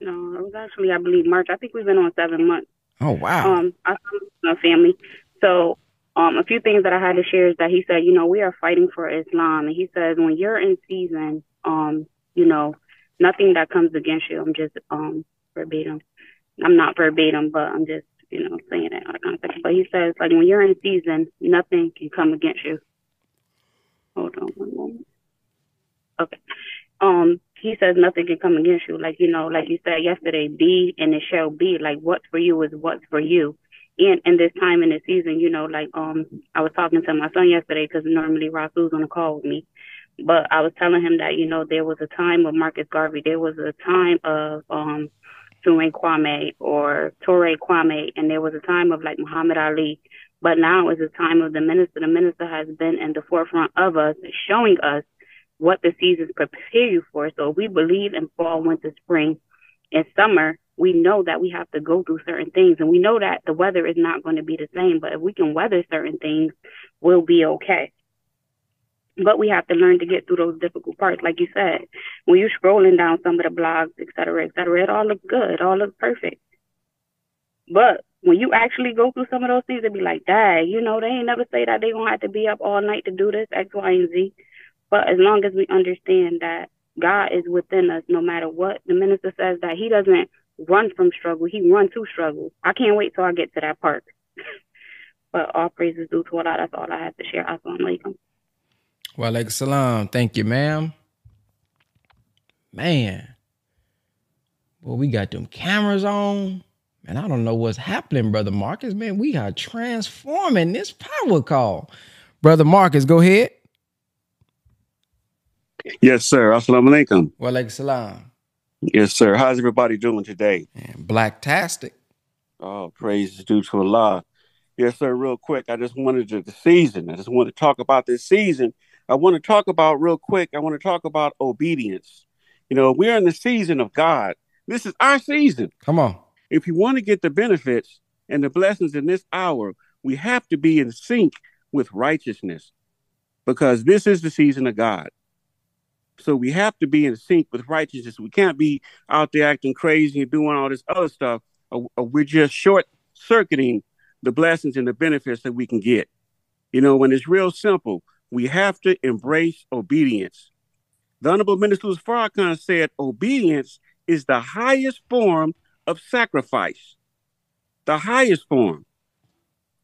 No, it was actually I believe March. I think we've been on seven months. Oh wow. Um, I my family. So, um, a few things that I had to share is that he said, you know, we are fighting for Islam, and he says when you're in season, um, you know, nothing that comes against you. I'm just um verbatim. I'm not verbatim, but I'm just, you know, saying it out of context. But he says, like, when you're in season, nothing can come against you. Hold on one moment. Okay. Um, he says nothing can come against you. Like, you know, like you said yesterday, be and it shall be. Like, what's for you is what's for you. And in this time in the season, you know, like, um, I was talking to my son yesterday because normally Rasul's on the call with me. But I was telling him that, you know, there was a time of Marcus Garvey. There was a time of, um, Surin Kwame or Toure Kwame, and there was a time of like Muhammad Ali. But now is the time of the minister. The minister has been in the forefront of us, showing us what the seasons prepare you for. So we believe in fall, winter, spring, and summer. We know that we have to go through certain things, and we know that the weather is not going to be the same. But if we can weather certain things, we'll be okay. But we have to learn to get through those difficult parts. Like you said, when you're scrolling down some of the blogs, et cetera, et cetera, it all looks good. It all looks perfect. But when you actually go through some of those things, it be like, dang, you know, they ain't never say that they gonna have to be up all night to do this, X, Y, and Z. But as long as we understand that God is within us, no matter what, the minister says that he doesn't run from struggle, he runs to struggle. I can't wait till I get to that part. But all praise is due to Allah. That's all I have to share. Assalamu alaikum. Wa alaikum salam. Thank you, ma'am. Man. Well, we got them cameras on. Man, I don't know what's happening, Brother Marcus. Man, we are transforming this power call. Brother Marcus, go ahead. Yes, sir. Assalamu alaikum. Wa alaikum salam. Yes, sir. How's everybody doing today? Man, Blacktastic. Oh, praise is due to Allah. Yes, sir. Real quick, I just wanted to the season. I just want to talk about this season. I want to talk about real quick. I want to talk about obedience. You know, we're in the season of God. This is our season. Come on. If you want to get the benefits and the blessings in this hour, we have to be in sync with righteousness because this is the season of God. So we have to be in sync with righteousness. We can't be out there acting crazy and doing all this other stuff. Or, or we're just short circuiting the blessings and the benefits that we can get. You know, when it's real simple, we have to embrace obedience. The Honorable Minister Farrakhan said obedience is the highest form of sacrifice. The highest form.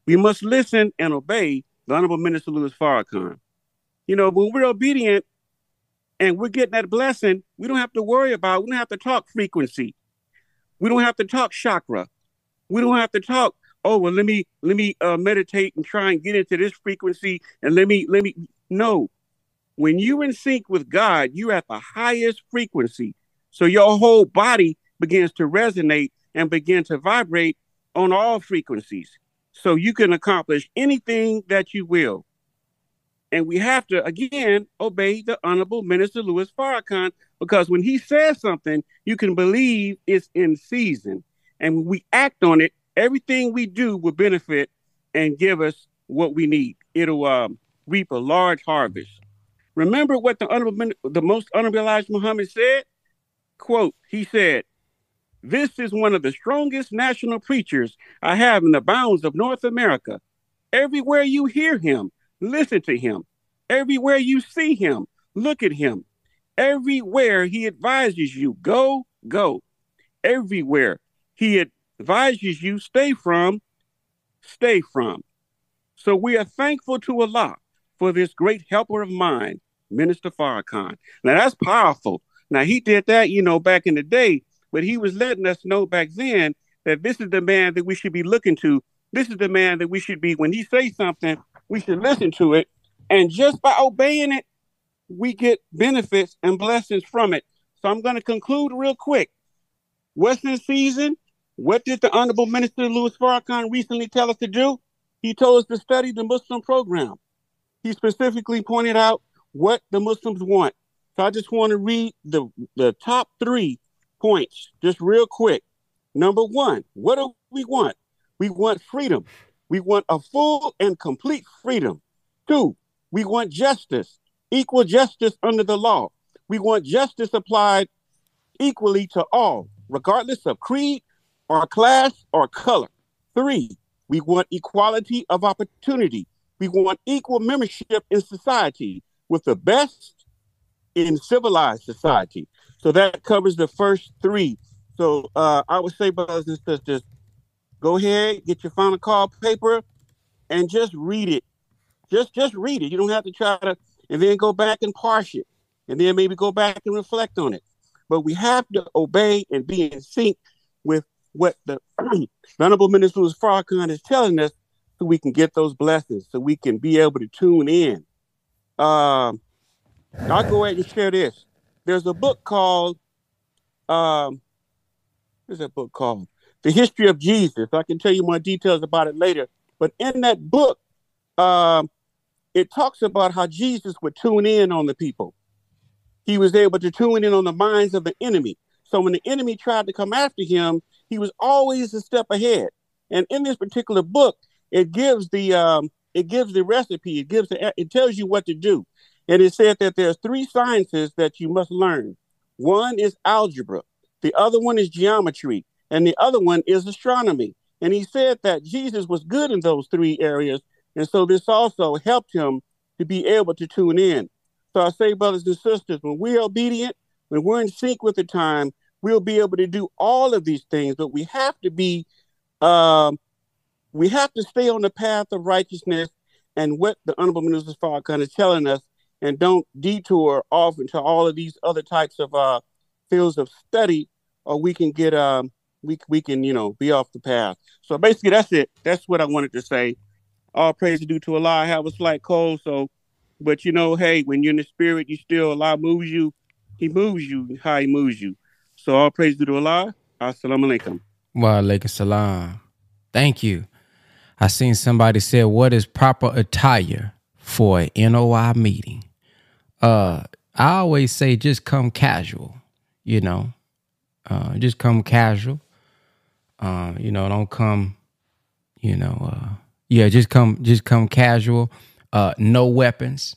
We must listen and obey the Honorable Minister Louis Farrakhan. You know, when we're obedient and we're getting that blessing, we don't have to worry about, we don't have to talk frequency. We don't have to talk chakra. We don't have to talk, oh, well, let me let me uh, meditate and try and get into this frequency and let me let me no. When you're in sync with God, you're at the highest frequency. So your whole body begins to resonate and begin to vibrate on all frequencies. So you can accomplish anything that you will. And we have to, again, obey the Honorable Minister Louis Farrakhan because when he says something, you can believe it's in season. And when we act on it, everything we do will benefit and give us what we need. It'll um, reap a large harvest. Remember what the honorable, the most honorable Elijah Muhammad said? Quote, he said, this is one of the strongest national preachers I have in the bounds of North America. Everywhere you hear him, listen to him. Everywhere you see him, look at him. Everywhere he advises you, go, go. Everywhere he advises you, stay from, stay from. So we are thankful to Allah for this great helper of mine, Minister Farrakhan. Now that's powerful. Now he did that, you know, back in the day, but he was letting us know back then that this is the man that we should be looking to. This is the man that we should be, when he says something, we should listen to it. And just by obeying it, we get benefits and blessings from it. So I'm going to conclude real quick. Western season, what did the Honorable Minister Louis Farrakhan recently tell us to do? He told us to study the Muslim program. He specifically pointed out what the Muslims want. So I just want to read the, the top three points just real quick. Number one, what do we want? We want freedom. We want a full and complete freedom. Two, we want justice, equal justice under the law. We want justice applied equally to all, regardless of creed or class or color. Three, we want equality of opportunity. We want equal membership in society with the best in civilized society. So that covers the first three. So uh, I would say, brothers and sisters, go ahead, get your final call paper, and just read it. Just just read it. You don't have to try to, and then go back and parse it, and then maybe go back and reflect on it. But we have to obey and be in sync with what the Honorable Minister Farrakhan is telling us, so we can get those blessings, so we can be able to tune in. Um, I'll go ahead and share this. There's a book called, um, what's that book called? The History of Jesus. I can tell you more details about it later. But in that book, um, it talks about how Jesus would tune in on the people. He was able to tune in on the minds of the enemy. So when the enemy tried to come after him, he was always a step ahead. And in this particular book, it gives the um, it gives the recipe. It gives the, it tells you what to do. And it said that there's three sciences that you must learn. One is algebra, the other one is geometry, and the other one is astronomy. And he said that Jesus was good in those three areas. And so this also helped him to be able to tune in. So I say, brothers and sisters, when we're obedient, when we're in sync with the time, we'll be able to do all of these things, but we have to be um, we have to stay on the path of righteousness and what the Honorable Minister Farrakhan is telling us, and don't detour off into all of these other types of uh, fields of study, or we can get um we we can you know be off the path. So basically, that's it. That's what I wanted to say. All praise is due to Allah. I have a slight cold, so but you know, hey, when you're in the spirit, you still Allah moves you. He moves you how He moves you. So all praise due to Allah. Assalamu alaikum. Wa alaikum salam. Thank you. I seen somebody say, "What is proper attire for an NOI meeting?" Uh, I always say, just come casual. You know, uh, just come casual. Uh, you know, don't come. You know, uh, yeah, just come, just come casual. Uh, no weapons.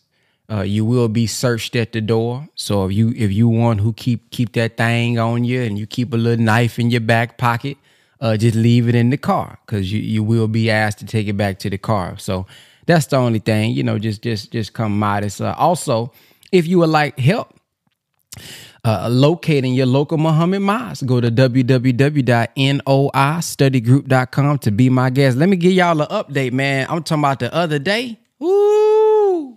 Uh, you will be searched at the door. So if you if you want who keep keep that thing on you and you keep a little knife in your back pocket, uh, just leave it in the car because you you will be asked to take it back to the car. So that's the only thing. You know, just just just come modest. Uh, also, if you would like help uh, locating your local Muhammad Mosque, go to www.noistudygroup.com to be my guest. Let me give y'all an update, man. I'm talking about the other day. Ooh,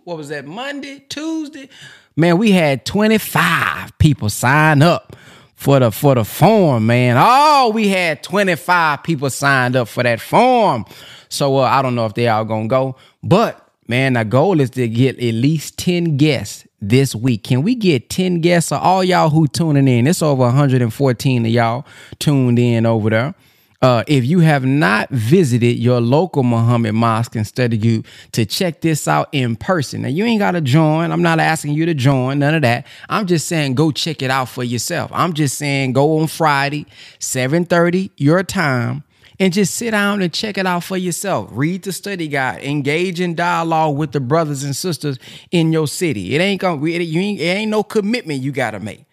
what was that? Monday, Tuesday? Man, we had 25 people sign up for the for the form, man. Oh, we had 25 people signed up for that form. So uh, I don't know if they all gonna go, but man, the goal is to get at least 10 guests this week. Can we get 10 guests? Or all y'all who tuning in? It's over 114 of y'all tuned in over there. Uh, if you have not visited your local Muhammad Mosque and study group to check this out in person, now you ain't got to join. I'm not asking you to join, none of that. I'm just saying go check it out for yourself. I'm just saying go on Friday, 7:30 your time, and just sit down and check it out for yourself. Read the study guide, engage in dialogue with the brothers and sisters in your city. It ain't gonna, it, you ain't, it ain't no commitment you gotta make.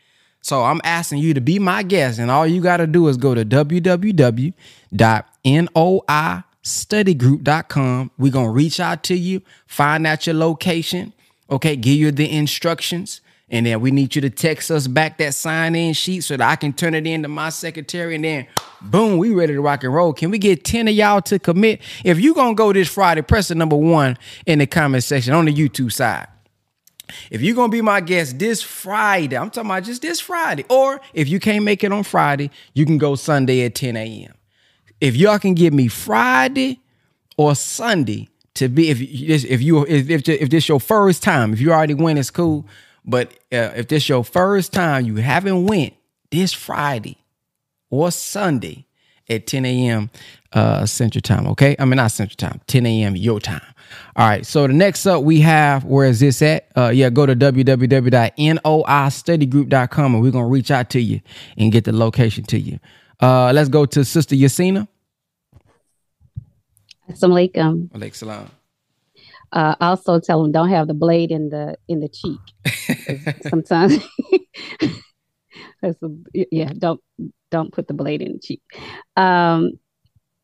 So I'm asking you to be my guest, and all you got to do is go to www.noistudygroup.com. We're going to reach out to you, find out your location, okay, give you the instructions, and then we need you to text us back that sign in sheet so that I can turn it in to my secretary, and then boom, we ready to rock and roll. Can we get 10 of y'all to commit? If you going to go this Friday, press the number one in the comment section on the YouTube side. If you're gonna be my guest this Friday, I'm talking about just this Friday. Or if you can't make it on Friday, you can go Sunday at 10 a.m. If y'all can give me Friday or Sunday to be, if if you if if, if this your first time, if you already went, it's cool. But uh, if this your first time, you haven't went this Friday or Sunday at 10 a.m. Uh, Central Time. Okay, I mean not Central Time, 10 a.m. your time. All right. So the next up we have where is this at? Uh, yeah, go to www.noistudygroup.com and we're gonna reach out to you and get the location to you. Uh, let's go to Sister Yasina. Assalamu alaikum. Alaikum salam. Uh, also tell them don't have the blade in the in the cheek. Sometimes, a, yeah, don't don't put the blade in the cheek. Um,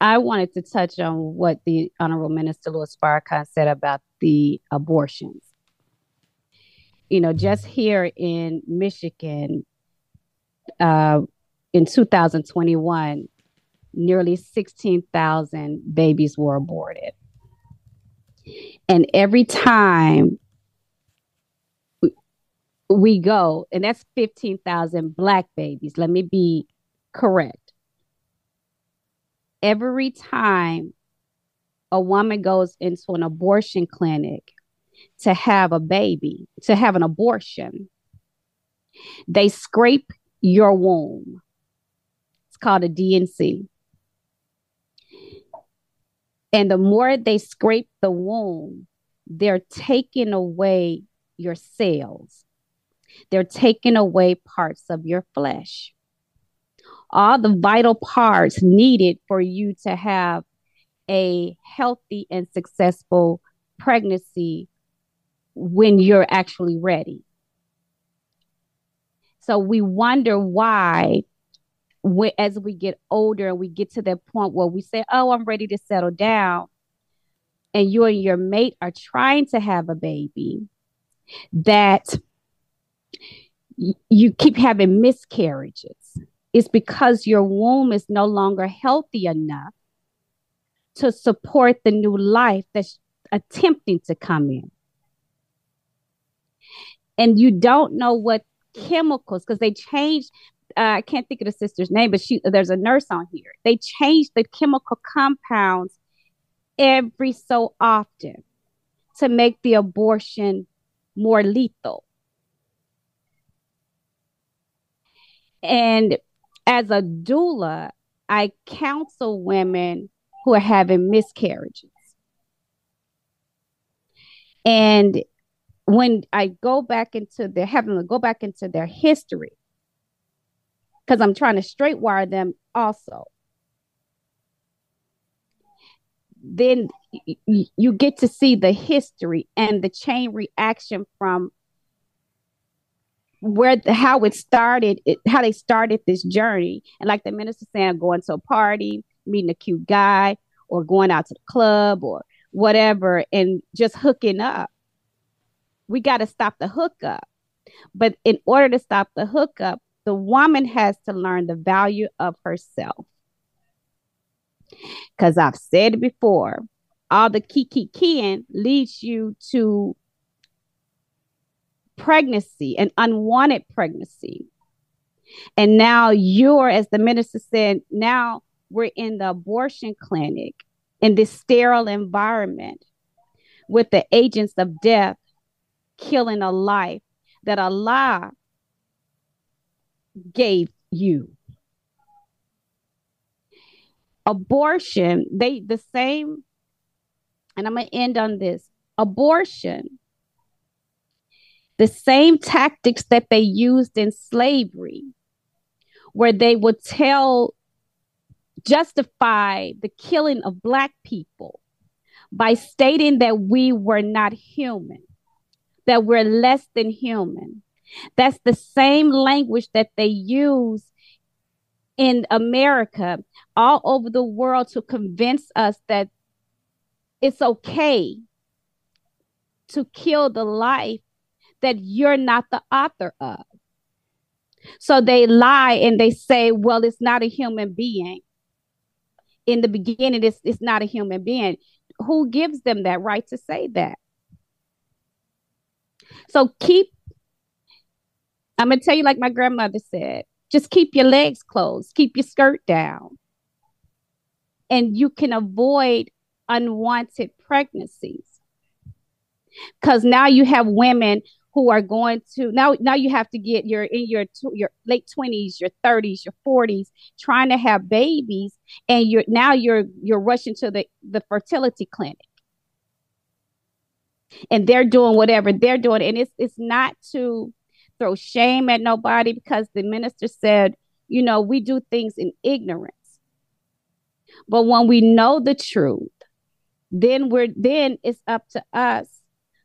I wanted to touch on what the Honorable Minister Louis Farrakhan said about the abortions. You know, just here in Michigan, uh, in 2021, nearly 16,000 babies were aborted. And every time we- go, and that's 15,000 black babies, let me be correct. Every time a woman goes into an abortion clinic to have a baby, to have an abortion, they scrape your womb. It's called a D&C. And the more they scrape the womb, they're taking away your cells. They're taking away parts of your flesh. All the vital parts needed for you to have a healthy and successful pregnancy when you're actually ready. So we wonder why we, as we get older and we get to that point where we say, Oh, I'm ready to settle down, and you and your mate are trying to have a baby, that y- you keep having miscarriages. It's because your womb is no longer healthy enough to support the new life that's attempting to come in. And you don't know what chemicals, because they changed. Uh, I can't think of the sister's name, but she there's a nurse on here. They change the chemical compounds every so often to make the abortion more lethal. And as a doula, I counsel women who are having miscarriages. And when I go back into their having go back into their history, because I'm trying to straight wire them also. Then you get to see the history and the chain reaction from where how it started, it, how they started this journey, and like the minister saying, going to a party, meeting a cute guy, or going out to the club, or whatever, and just hooking up. We got to stop the hookup, but in order to stop the hookup, the woman has to learn the value of herself. Because I've said before, all the kiki keying leads you to pregnancy, an unwanted pregnancy. And now you're, as the minister said, now we're in the abortion clinic in this sterile environment with the agents of death killing a life that Allah gave you. Abortion, they the same, and I'm gonna end on this. Abortion the same tactics that they used in slavery, where they would tell, justify the killing of Black people by stating that we were not human, that we're less than human. That's the same language that they use in America, all over the world, to convince us that it's okay to kill the life that you're not the author of. So they lie and they say, well, it's not a human being. In the beginning, it's, it's not a human being. Who gives them that right to say that? So keep, I'm going to tell you, like my grandmother said, just keep your legs closed, keep your skirt down. And you can avoid unwanted pregnancies. Because now you have women who are going to now now you have to get your in your your late 20s your 30s your 40s trying to have babies and you're now you're you're rushing to the the fertility clinic. And they're doing whatever they're doing and it's it's not to throw shame at nobody because the minister said you know we do things in ignorance. But when we know the truth then we're then it's up to us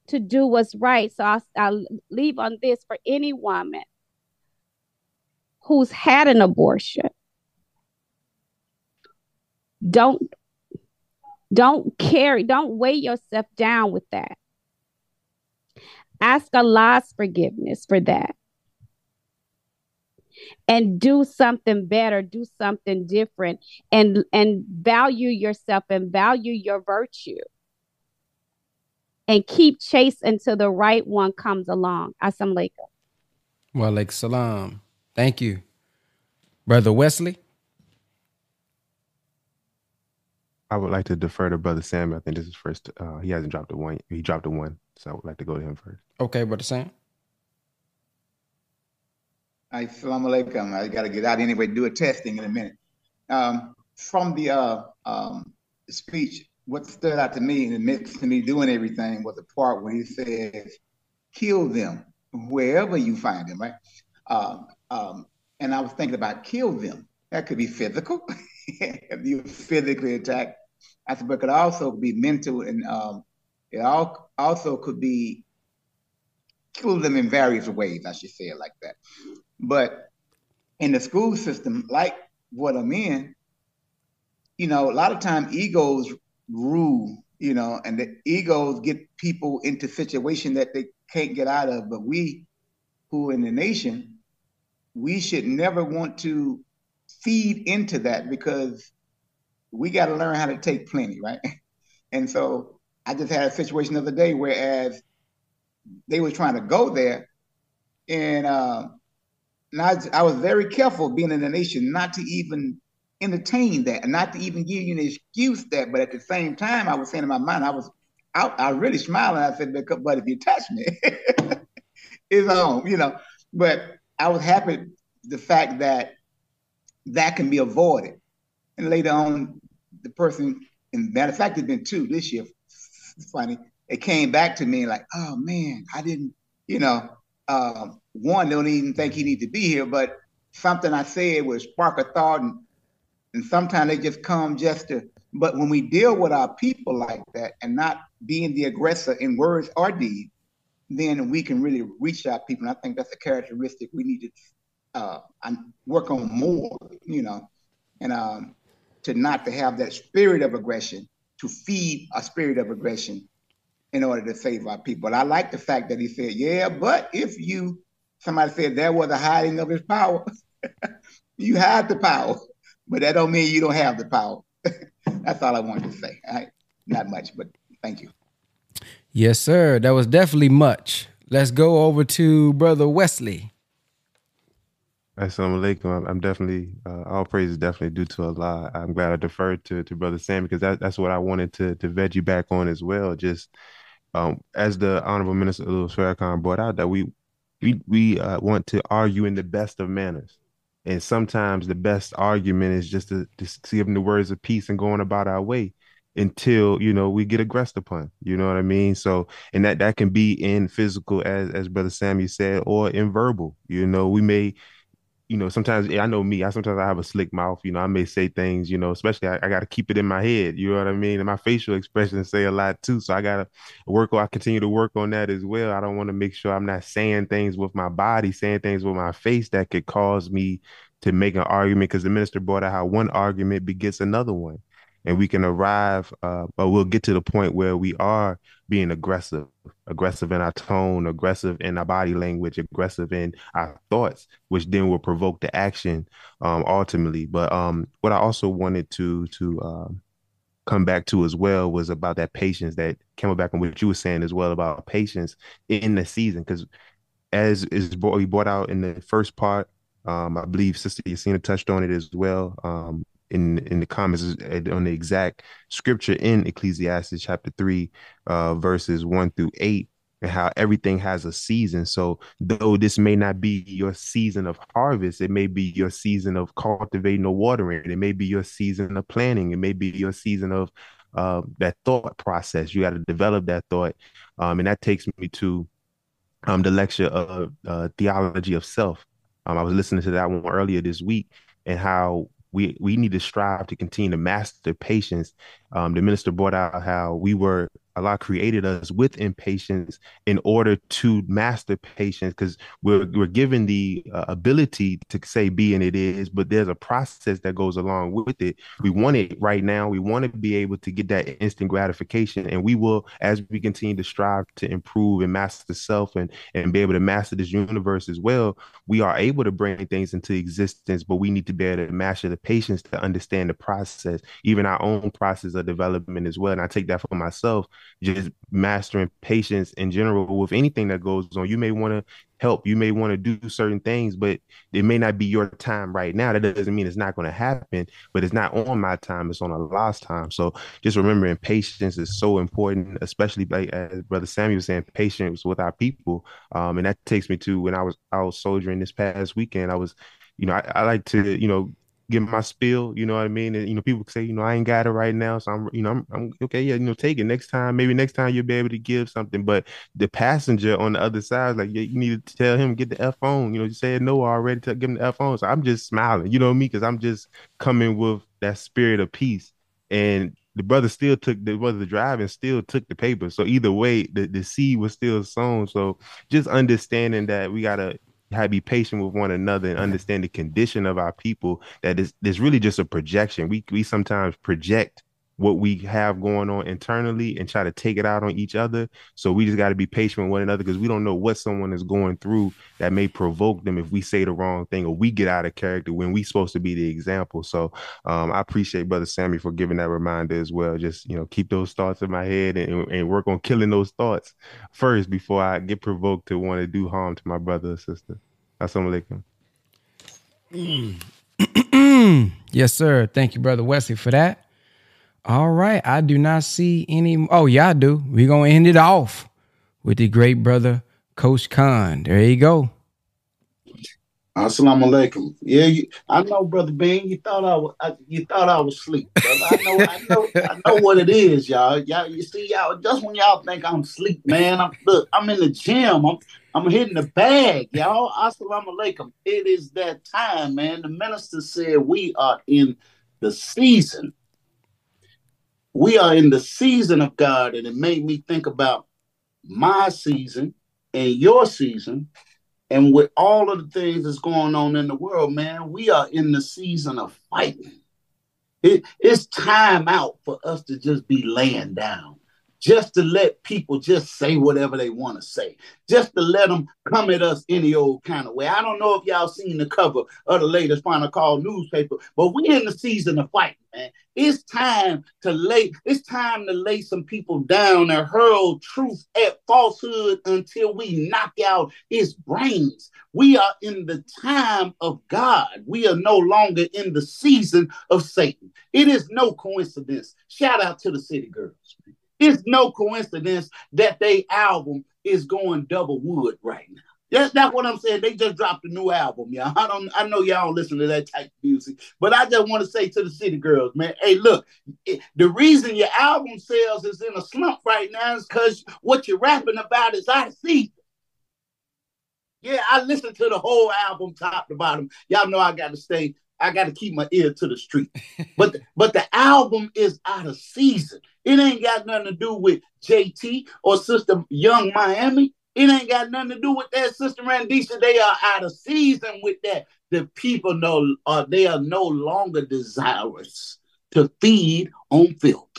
to do what's right. So I'll, I'll leave on this for any woman who's had an abortion. Don't don't carry, don't weigh yourself down with that. Ask Allah's forgiveness for that. And do something better, do something different, and and value yourself and value your virtue and keep chase until the right one comes along. Assalamu alaikum. Wa alaikum salam. Thank you. Brother Wesley. I would like to defer to Brother Sam. I think this is first. Uh, he hasn't dropped a one. He dropped a one, so I would like to go to him first. Okay, Brother Sam. Assalamu alaikum. I got to get out anyway. Do a testing in a minute. Um, from the uh, um, speech, what stood out to me in the midst of me doing everything was the part where he says, kill them wherever you find them, right? Um, um, and I was thinking about kill them. That could be physical, if you physically attack. I said, but it could also be mental and um, it all also could be kill them in various ways, I should say it like that. But in the school system, like what I'm in, you know, a lot of time egos rule, you know, and the egos get people into situation that they can't get out of. But we who in the nation, we should never want to feed into that because we got to learn how to take plenty, right? And so I just had a situation the other day, whereas they were trying to go there, and uh, and I, I was very careful being in the nation not to even entertain that, and not to even give you an excuse that. But at the same time, I was saying in my mind, I was out, I really smiling. I said, "But if you touch me, it's on," you know. But I was happy the fact that that can be avoided, and later on, the person, and matter of fact, it's been two this year. It's funny. It came back to me like, "Oh man, I didn't," you know. Um, one don't even think he need to be here, but something I said would spark a thought, and and sometimes they just come just to. But when we deal with our people like that and not being the aggressor in words or deeds, then we can really reach our people. And I think that's a characteristic we need to uh, work on more, you know, and um, to not to have that spirit of aggression, to feed a spirit of aggression in order to save our people. I like the fact that he said, yeah, but if you, somebody said there was a hiding of his power, you have the power, but that don't mean you don't have the power. That's all I wanted to say. Right? Not much, but thank you. Yes, sir. That was definitely much. Let's go over to Brother Wesley. Assalamu alaikum. I'm definitely uh, all praise is definitely due to Allah. I'm glad I deferred to to Brother Sam because that, that's what I wanted to to vet you back on as well. Just um, as the Honorable Minister Louis Farrakhan brought out that we we we uh, want to argue in the best of manners, and sometimes the best argument is just to, to give them the words of peace and going about our way until you know we get aggressed upon you know what i mean? So and that that can be in physical as as brother sammy said or in verbal you know? We may you know, sometimes I know me. I sometimes I have a slick mouth. You know, I may say things. You know, especially I, I got to keep it in my head. You know what I mean? And my facial expressions say a lot too. So I got to work. I continue to work on that as well. I don't want to make sure I'm not saying things with my body, saying things with my face that could cause me to make an argument. Because the minister brought out how one argument begets another one and we can arrive, uh, but we'll get to the point where we are being aggressive, aggressive in our tone, aggressive in our body language, aggressive in our thoughts, which then will provoke the action um, ultimately. But um, what I also wanted to to uh, come back to as well was about that patience that came back on what you were saying as well about patience in the season, because as is we brought out in the first part, um, I believe Sister Yasina touched on it as well. Um, in in the comments on the exact scripture in Ecclesiastes chapter three, uh, verses one through eight, and how everything has a season. So though this may not be your season of harvest, it may be your season of cultivating or watering. It may be your season of planning. It may be your season of uh, that thought process. You got to develop that thought, um, and that takes me to um, the lecture of uh, theology of self. Um, I was listening to that one earlier this week, and how we we need to strive to continue to master patience. Um, the minister brought out how we were Allah created us with impatience in order to master patience because we're, we're given the uh, ability to say be and it is, but there's a process that goes along with it. We want it right now. We want to be able to get that instant gratification. And we will, as we continue to strive to improve and master self and, and be able to master this universe as well, we are able to bring things into existence, but we need to be able to master the patience to understand the process, even our own process of development as well. And I take that for myself just mastering patience in general with anything that goes on. You may want to help, you may want to do certain things, but it may not be your time right now. That doesn't mean it's not going to happen, but it's not on my time, it's on Allah's time. So just remembering patience is so important, especially like as Brother Samuel was saying, patience with our people. Um, and that takes me to when I was I was soldiering this past weekend. I was, you know, I, I like to, you know, give my spill, you know what I mean? And you know, people say, you know, I ain't got it right now. So I'm, you know, I'm, I'm okay, yeah, you know, take it next time. Maybe next time you'll be able to give something. But the passenger on the other side, like, yeah, you need to tell him, get the F phone. You know, you said no already, to give him the F phone. So I'm just smiling, you know I mean? Because I'm just coming with that spirit of peace. And the brother still took the brother driving still took the paper. So either way, the, the seed was still sown. So just understanding that we gotta how to be patient with one another and understand the condition of our people that is there's really just a projection. We we sometimes project what we have going on internally and try to take it out on each other. So we just got to be patient with one another because we don't know what someone is going through that may provoke them if we say the wrong thing or we get out of character when we supposed to be the example. So um, I appreciate Brother Sammy for giving that reminder as well. Just you know, keep those thoughts in my head and, and work on killing those thoughts first before I get provoked to want to do harm to my brother or sister. Assalamu yes, sir. Thank you, Brother Wesley, for that. All right. I do not see any. Oh, yeah, I do. We're going to end it off with the great brother, Coach Khan. There you go. Assalamu alaikum. Yeah, you, I know, brother Ben. You thought I was, I, you thought I was asleep. Brother. I know, I know, I know what it is, y'all. Y'all, you see, y'all. Just when y'all think I'm asleep, man. I'm look. I'm in the gym. I'm, I'm hitting the bag, y'all. Assalamu alaikum. It is that time, man. The minister said we are in the season we are in the season of God, and it made me think about my season and your season. And with all of the things that's going on in the world, man, we are in the season of fighting. It, it's time out for us to just be laying down just to let people just say whatever they want to say, just to let them come at us any old kind of way. I don't know if y'all seen the cover of the latest Final Call newspaper, but we in the season of fighting, man. It's time to lay, it's time to lay some people down and hurl truth at falsehood until we knock out its brains. We are in the time of God. We are no longer in the season of Satan. It is no coincidence. Shout out to the city girls. It's no coincidence that they album is going double wood right now. That's, that's what I'm saying. They just dropped a new album, y'all. I don't I know y'all don't listen to that type of music, but I just want to say to the city girls, man, hey, look, the reason your album sales is in a slump right now is because what you're rapping about is of season. Yeah, I listened to the whole album top to bottom. Y'all know I got to stay I got to keep my ear to the street. but but the album is out of season. It ain't got nothing to do with JT or Sister Yung Miami. It ain't got nothing to do with that Sister Randisha. They are out of season with that. The people know uh, they are no longer desirous to feed on filth.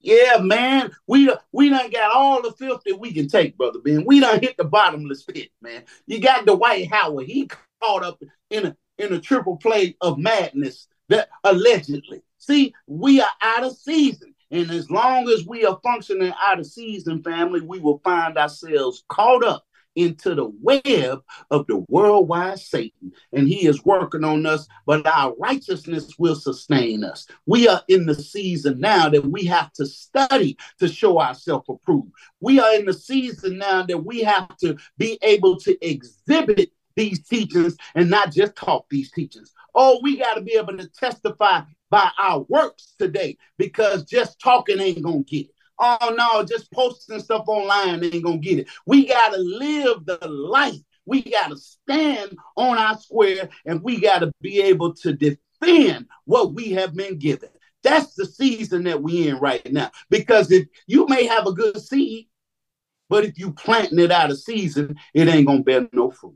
Yeah, man, we we done got all the filth that we can take, brother Ben. We done hit the bottomless pit, man. You got Dwight Howard. He caught up in a in a triple play of madness that allegedly. See, we are out of season. And as long as we are functioning out of season, family, we will find ourselves caught up into the web of the worldwide Satan. And he is working on us, but our righteousness will sustain us. We are in the season now that we have to study to show ourselves approved. We are in the season now that we have to be able to exhibit these teachings and not just talk these teachings. Oh, we got to be able to testify by our works today because just talking ain't going to get it. Oh, no, just posting stuff online ain't going to get it. We got to live the life. We got to stand on our square and we got to be able to defend what we have been given. That's the season that we're in right now. Because if you may have a good seed, but if you planting it out of season, it ain't gonna bear no fruit.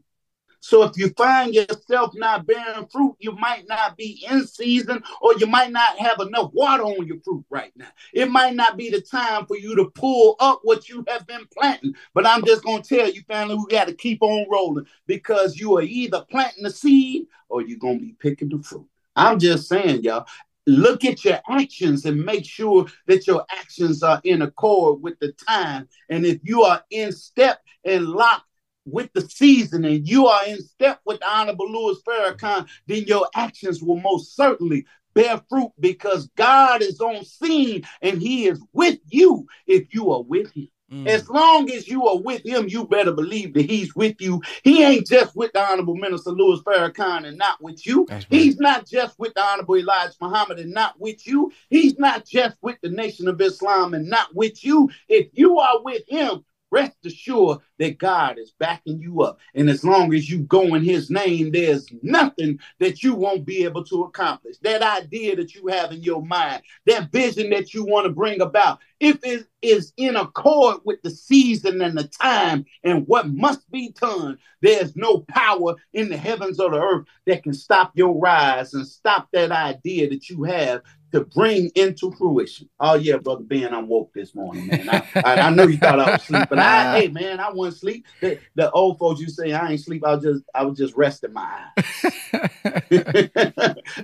So if you find yourself not bearing fruit, you might not be in season or you might not have enough water on your fruit right now. It might not be the time for you to pull up what you have been planting. But I'm just going to tell you, family, we got to keep on rolling because you are either planting the seed or you're going to be picking the fruit. I'm just saying, y'all, look at your actions and make sure that your actions are in accord with the time. And if you are in step and locked with the season and you are in step with the Honorable Louis Farrakhan, then your actions will most certainly bear fruit because God is on scene and He is with you if you are with Him. Mm. As long as you are with him, you better believe that he's with you. He ain't just with the Honorable Minister Louis Farrakhan and not with you. Right. He's not just with the Honorable Elijah Muhammad and not with you. He's not just with the Nation of Islam and not with you. If you are with him, rest assured that God is backing you up. And as long as you go in his name, there's nothing that you won't be able to accomplish. That idea that you have in your mind, that vision that you want to bring about, if it is in accord with the season and the time and what must be done, there's no power in the heavens or the earth that can stop your rise and stop that idea that you have to bring into fruition. Oh yeah, brother Ben, I'm woke this morning, man. I, I, I know you thought I was sleeping. I, hey man, I wasn't sleep. The, the old folks, you say I ain't sleep. I was just, I was just resting my eyes.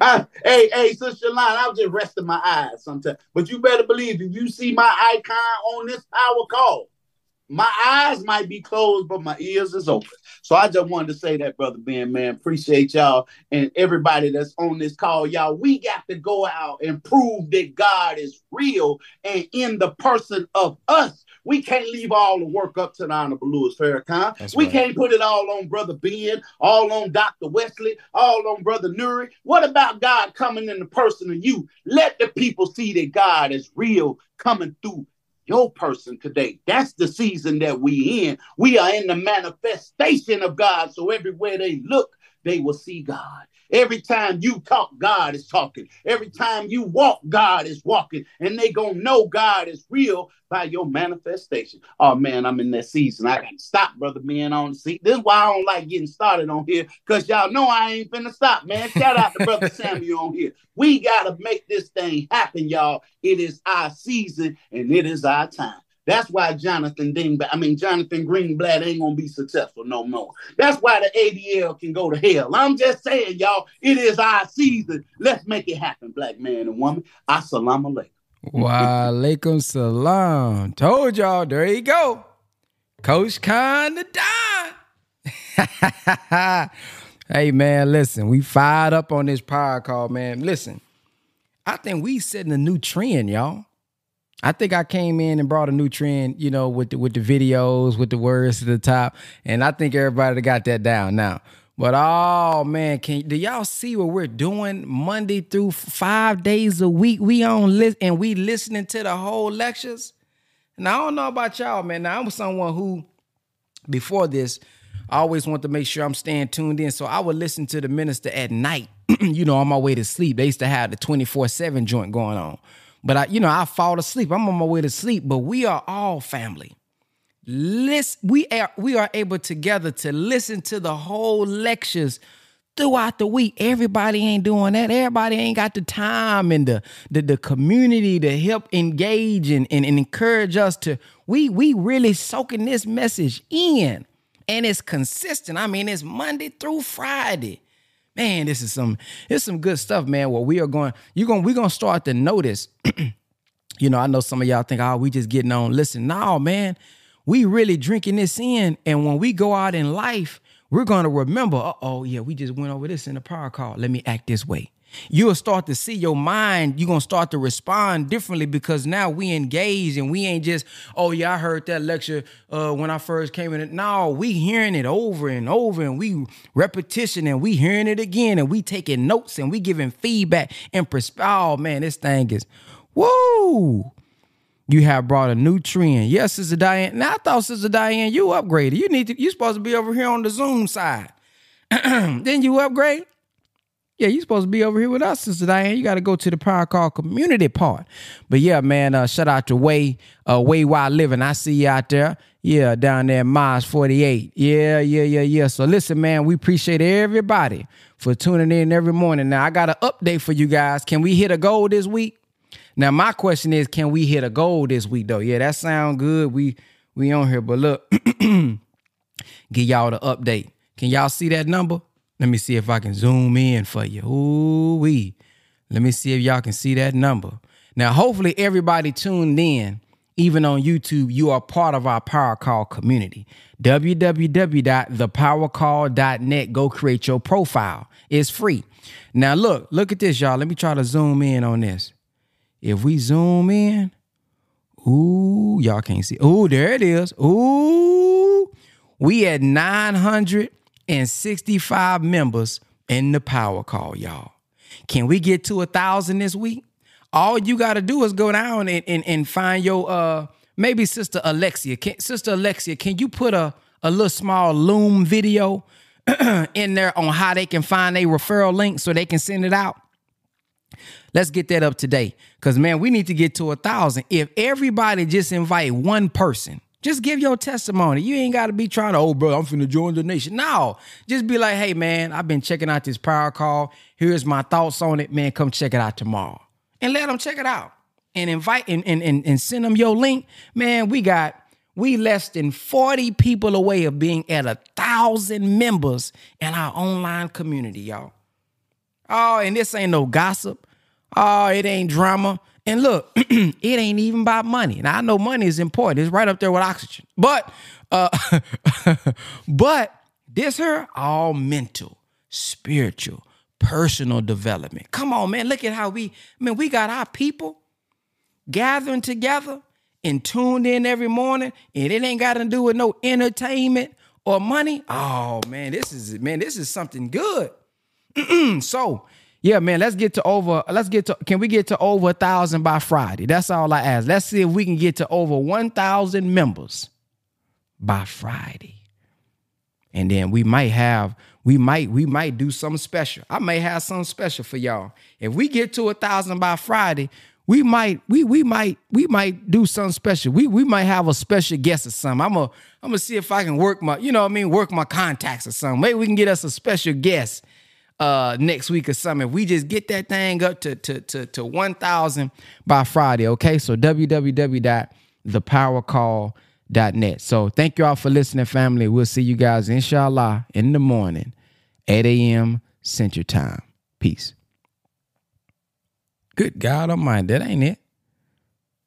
I, hey, hey, Sister Line, I was just resting my eyes sometimes. But you better believe if you see my icon on this power call, my eyes might be closed, but my ears is open. So I just wanted to say that, brother Ben, man. Appreciate y'all and everybody that's on this call, y'all. We got to go out and prove that God is real and in the person of us. We can't leave all the work up to the Honorable Louis Farrakhan. That's we right. can't put it all on Brother Ben, all on Dr. Wesley, all on Brother Nuri. What about God coming in the person of you? Let the people see that God is real coming through your person today. That's the season that we in. We are in the manifestation of God. So everywhere they look, they will see God. Every time you talk, God is talking. Every time you walk, God is walking. And they gonna know God is real by your manifestation. Oh man, I'm in that season. I gotta stop, brother man, on the seat. This is why I don't like getting started on here, because y'all know I ain't finna stop, man. Shout out to brother Samuel on here. We gotta make this thing happen, y'all. It is our season and it is our time. That's why Jonathan Dingbat, I mean Jonathan Greenblatt ain't gonna be successful no more. That's why the ADL can go to hell. I'm just saying, y'all, it is our season. Let's make it happen, black man and woman. Assalamu alaikum. Walaikum salam. Told y'all, there you go. Coach Khan the Don. hey man, listen, we fired up on this power call, man. Listen, I think we setting a new trend, y'all. I think I came in and brought a new trend, you know, with the with the videos, with the words to the top, and I think everybody got that down now. But oh man, can do y'all see what we're doing Monday through five days a week? We on list and we listening to the whole lectures. And I don't know about y'all, man. Now I'm someone who, before this, I always want to make sure I'm staying tuned in. So I would listen to the minister at night, you know, on my way to sleep. They used to have the 24-7 joint going on. But I, you know, I fall asleep. I'm on my way to sleep. But we are all family. Listen, we are we are able together to listen to the whole lectures throughout the week. Everybody ain't doing that. Everybody ain't got the time and the the, the community to help engage and, and, and encourage us to we we really soaking this message in. And it's consistent. I mean, it's Monday through Friday. Man, this is some it's some good stuff, man. What we are going, you're going, we're gonna start to notice. you know, I know some of y'all think, oh, we just getting on. Listen, no, man, we really drinking this in. And when we go out in life, we're gonna remember, oh, yeah, we just went over this in the power call. Let me act this way. You'll start to see your mind, you're gonna start to respond differently because now we engage and we ain't just, oh yeah, I heard that lecture uh when I first came in. No, we hearing it over and over and we repetition and we hearing it again and we taking notes and we giving feedback and persp- oh man, this thing is woo. You have brought a new trend. Yes, Sister Diane. Now I thought Sister Diane, you upgraded. You need to, You're supposed to be over here on the Zoom side. then you upgrade? Yeah, you supposed to be over here with us, Sister Diane. You got to go to the Power Call community part. But yeah, man, uh, shout out to Way, uh, Way Wild Living. I see you out there. Yeah, down there, Mars 48. Yeah, yeah, yeah, yeah. So listen, man, we appreciate everybody for tuning in every morning. Now, I got an update for you guys. Can we hit a goal this week? Now, my question is, can we hit a goal this week, though? Yeah, that sound good. We we on here, but look, give y'all the update. Can y'all see that number? Let me see if I can zoom in for you. Ooh wee. Let me see if y'all can see that number. Now, hopefully, everybody tuned in, even on YouTube, you are part of our Power Call community. www.thepowercall.net. Go create your profile. It's free. Now, look, look at this, y'all. Let me try to zoom in on this. If we zoom in, ooh, y'all can't see. Ooh, there it is. Ooh, we at 965 members in the power call, y'all. Can we get to a thousand this week? All you got to do is go down and, and, and find your uh maybe Sister Alexia. Can, Sister Alexia, can you put a, a little small Loom video in there on how they can find a referral link so they can send it out? Let's get that up today. Cause man, we need to get to a thousand. If everybody just invite one person, just give your testimony. You ain't got to be trying to, oh, bro, I'm finna join the nation. No, just be like, hey, man, I've been checking out this power call. Here's my thoughts on it. Man, come check it out tomorrow. And let them check it out. And invite and, and, and, and send them your link. Man, we got we less than 40 people away of being at a thousand members in our online community, y'all. Oh, and this ain't no gossip. Oh, it ain't drama. And look, it ain't even about money. Now I know money is important. It's right up there with oxygen. But uh but this here all mental, spiritual, personal development. Come on, man. Look at how we I mean we got our people gathering together and tuned in every morning, and it ain't got to do with no entertainment or money. Oh man, this is man, this is something good. so yeah, man, let's get to over. Let's get to. Can we get to over a thousand by Friday? That's all I ask. Let's see if we can get to over one thousand members by Friday, and then we might have. We might we might do something special. I may have something special for y'all. If we get to a thousand by Friday, we might we we might we might do something special. We we might have a special guest or something. I'm gonna I'm gonna see if I can work my you know what I mean work my contacts or something. Maybe we can get us a special guest uh next week or something. If we just get that thing up to to to to 1000 by Friday, okay? So www.thepowercall.net. So thank you all for listening family. We'll see you guys inshallah in the morning 8 a.m. Central Time. Peace. Good God Almighty, that ain't it.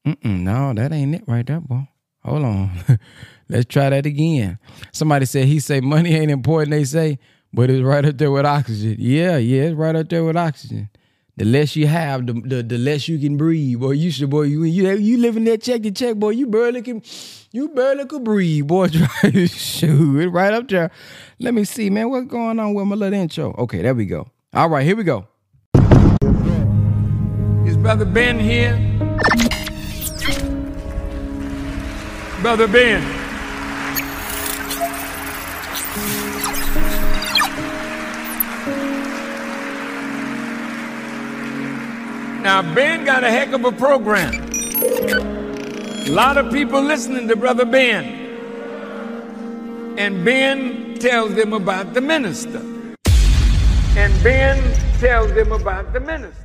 Mm-mm, no, that ain't it right there, boy. Hold on. Let's try that again. Somebody said he say money ain't important. They say, but it's right up there with oxygen. Yeah, yeah, it's right up there with oxygen. The less you have, the the, the less you can breathe. Boy, you should, boy, you you you living there check to check, boy. You barely can, you barely could breathe, boy. Shoot, it right up there. Let me see, man, what's going on with my little intro? Okay, there we go. All right, here we go. Is Brother Ben here? Brother Ben. Now, Ben got a heck of a program. A lot of people listening to Brother Ben. And Ben tells them about the minister. And Ben tells them about the minister.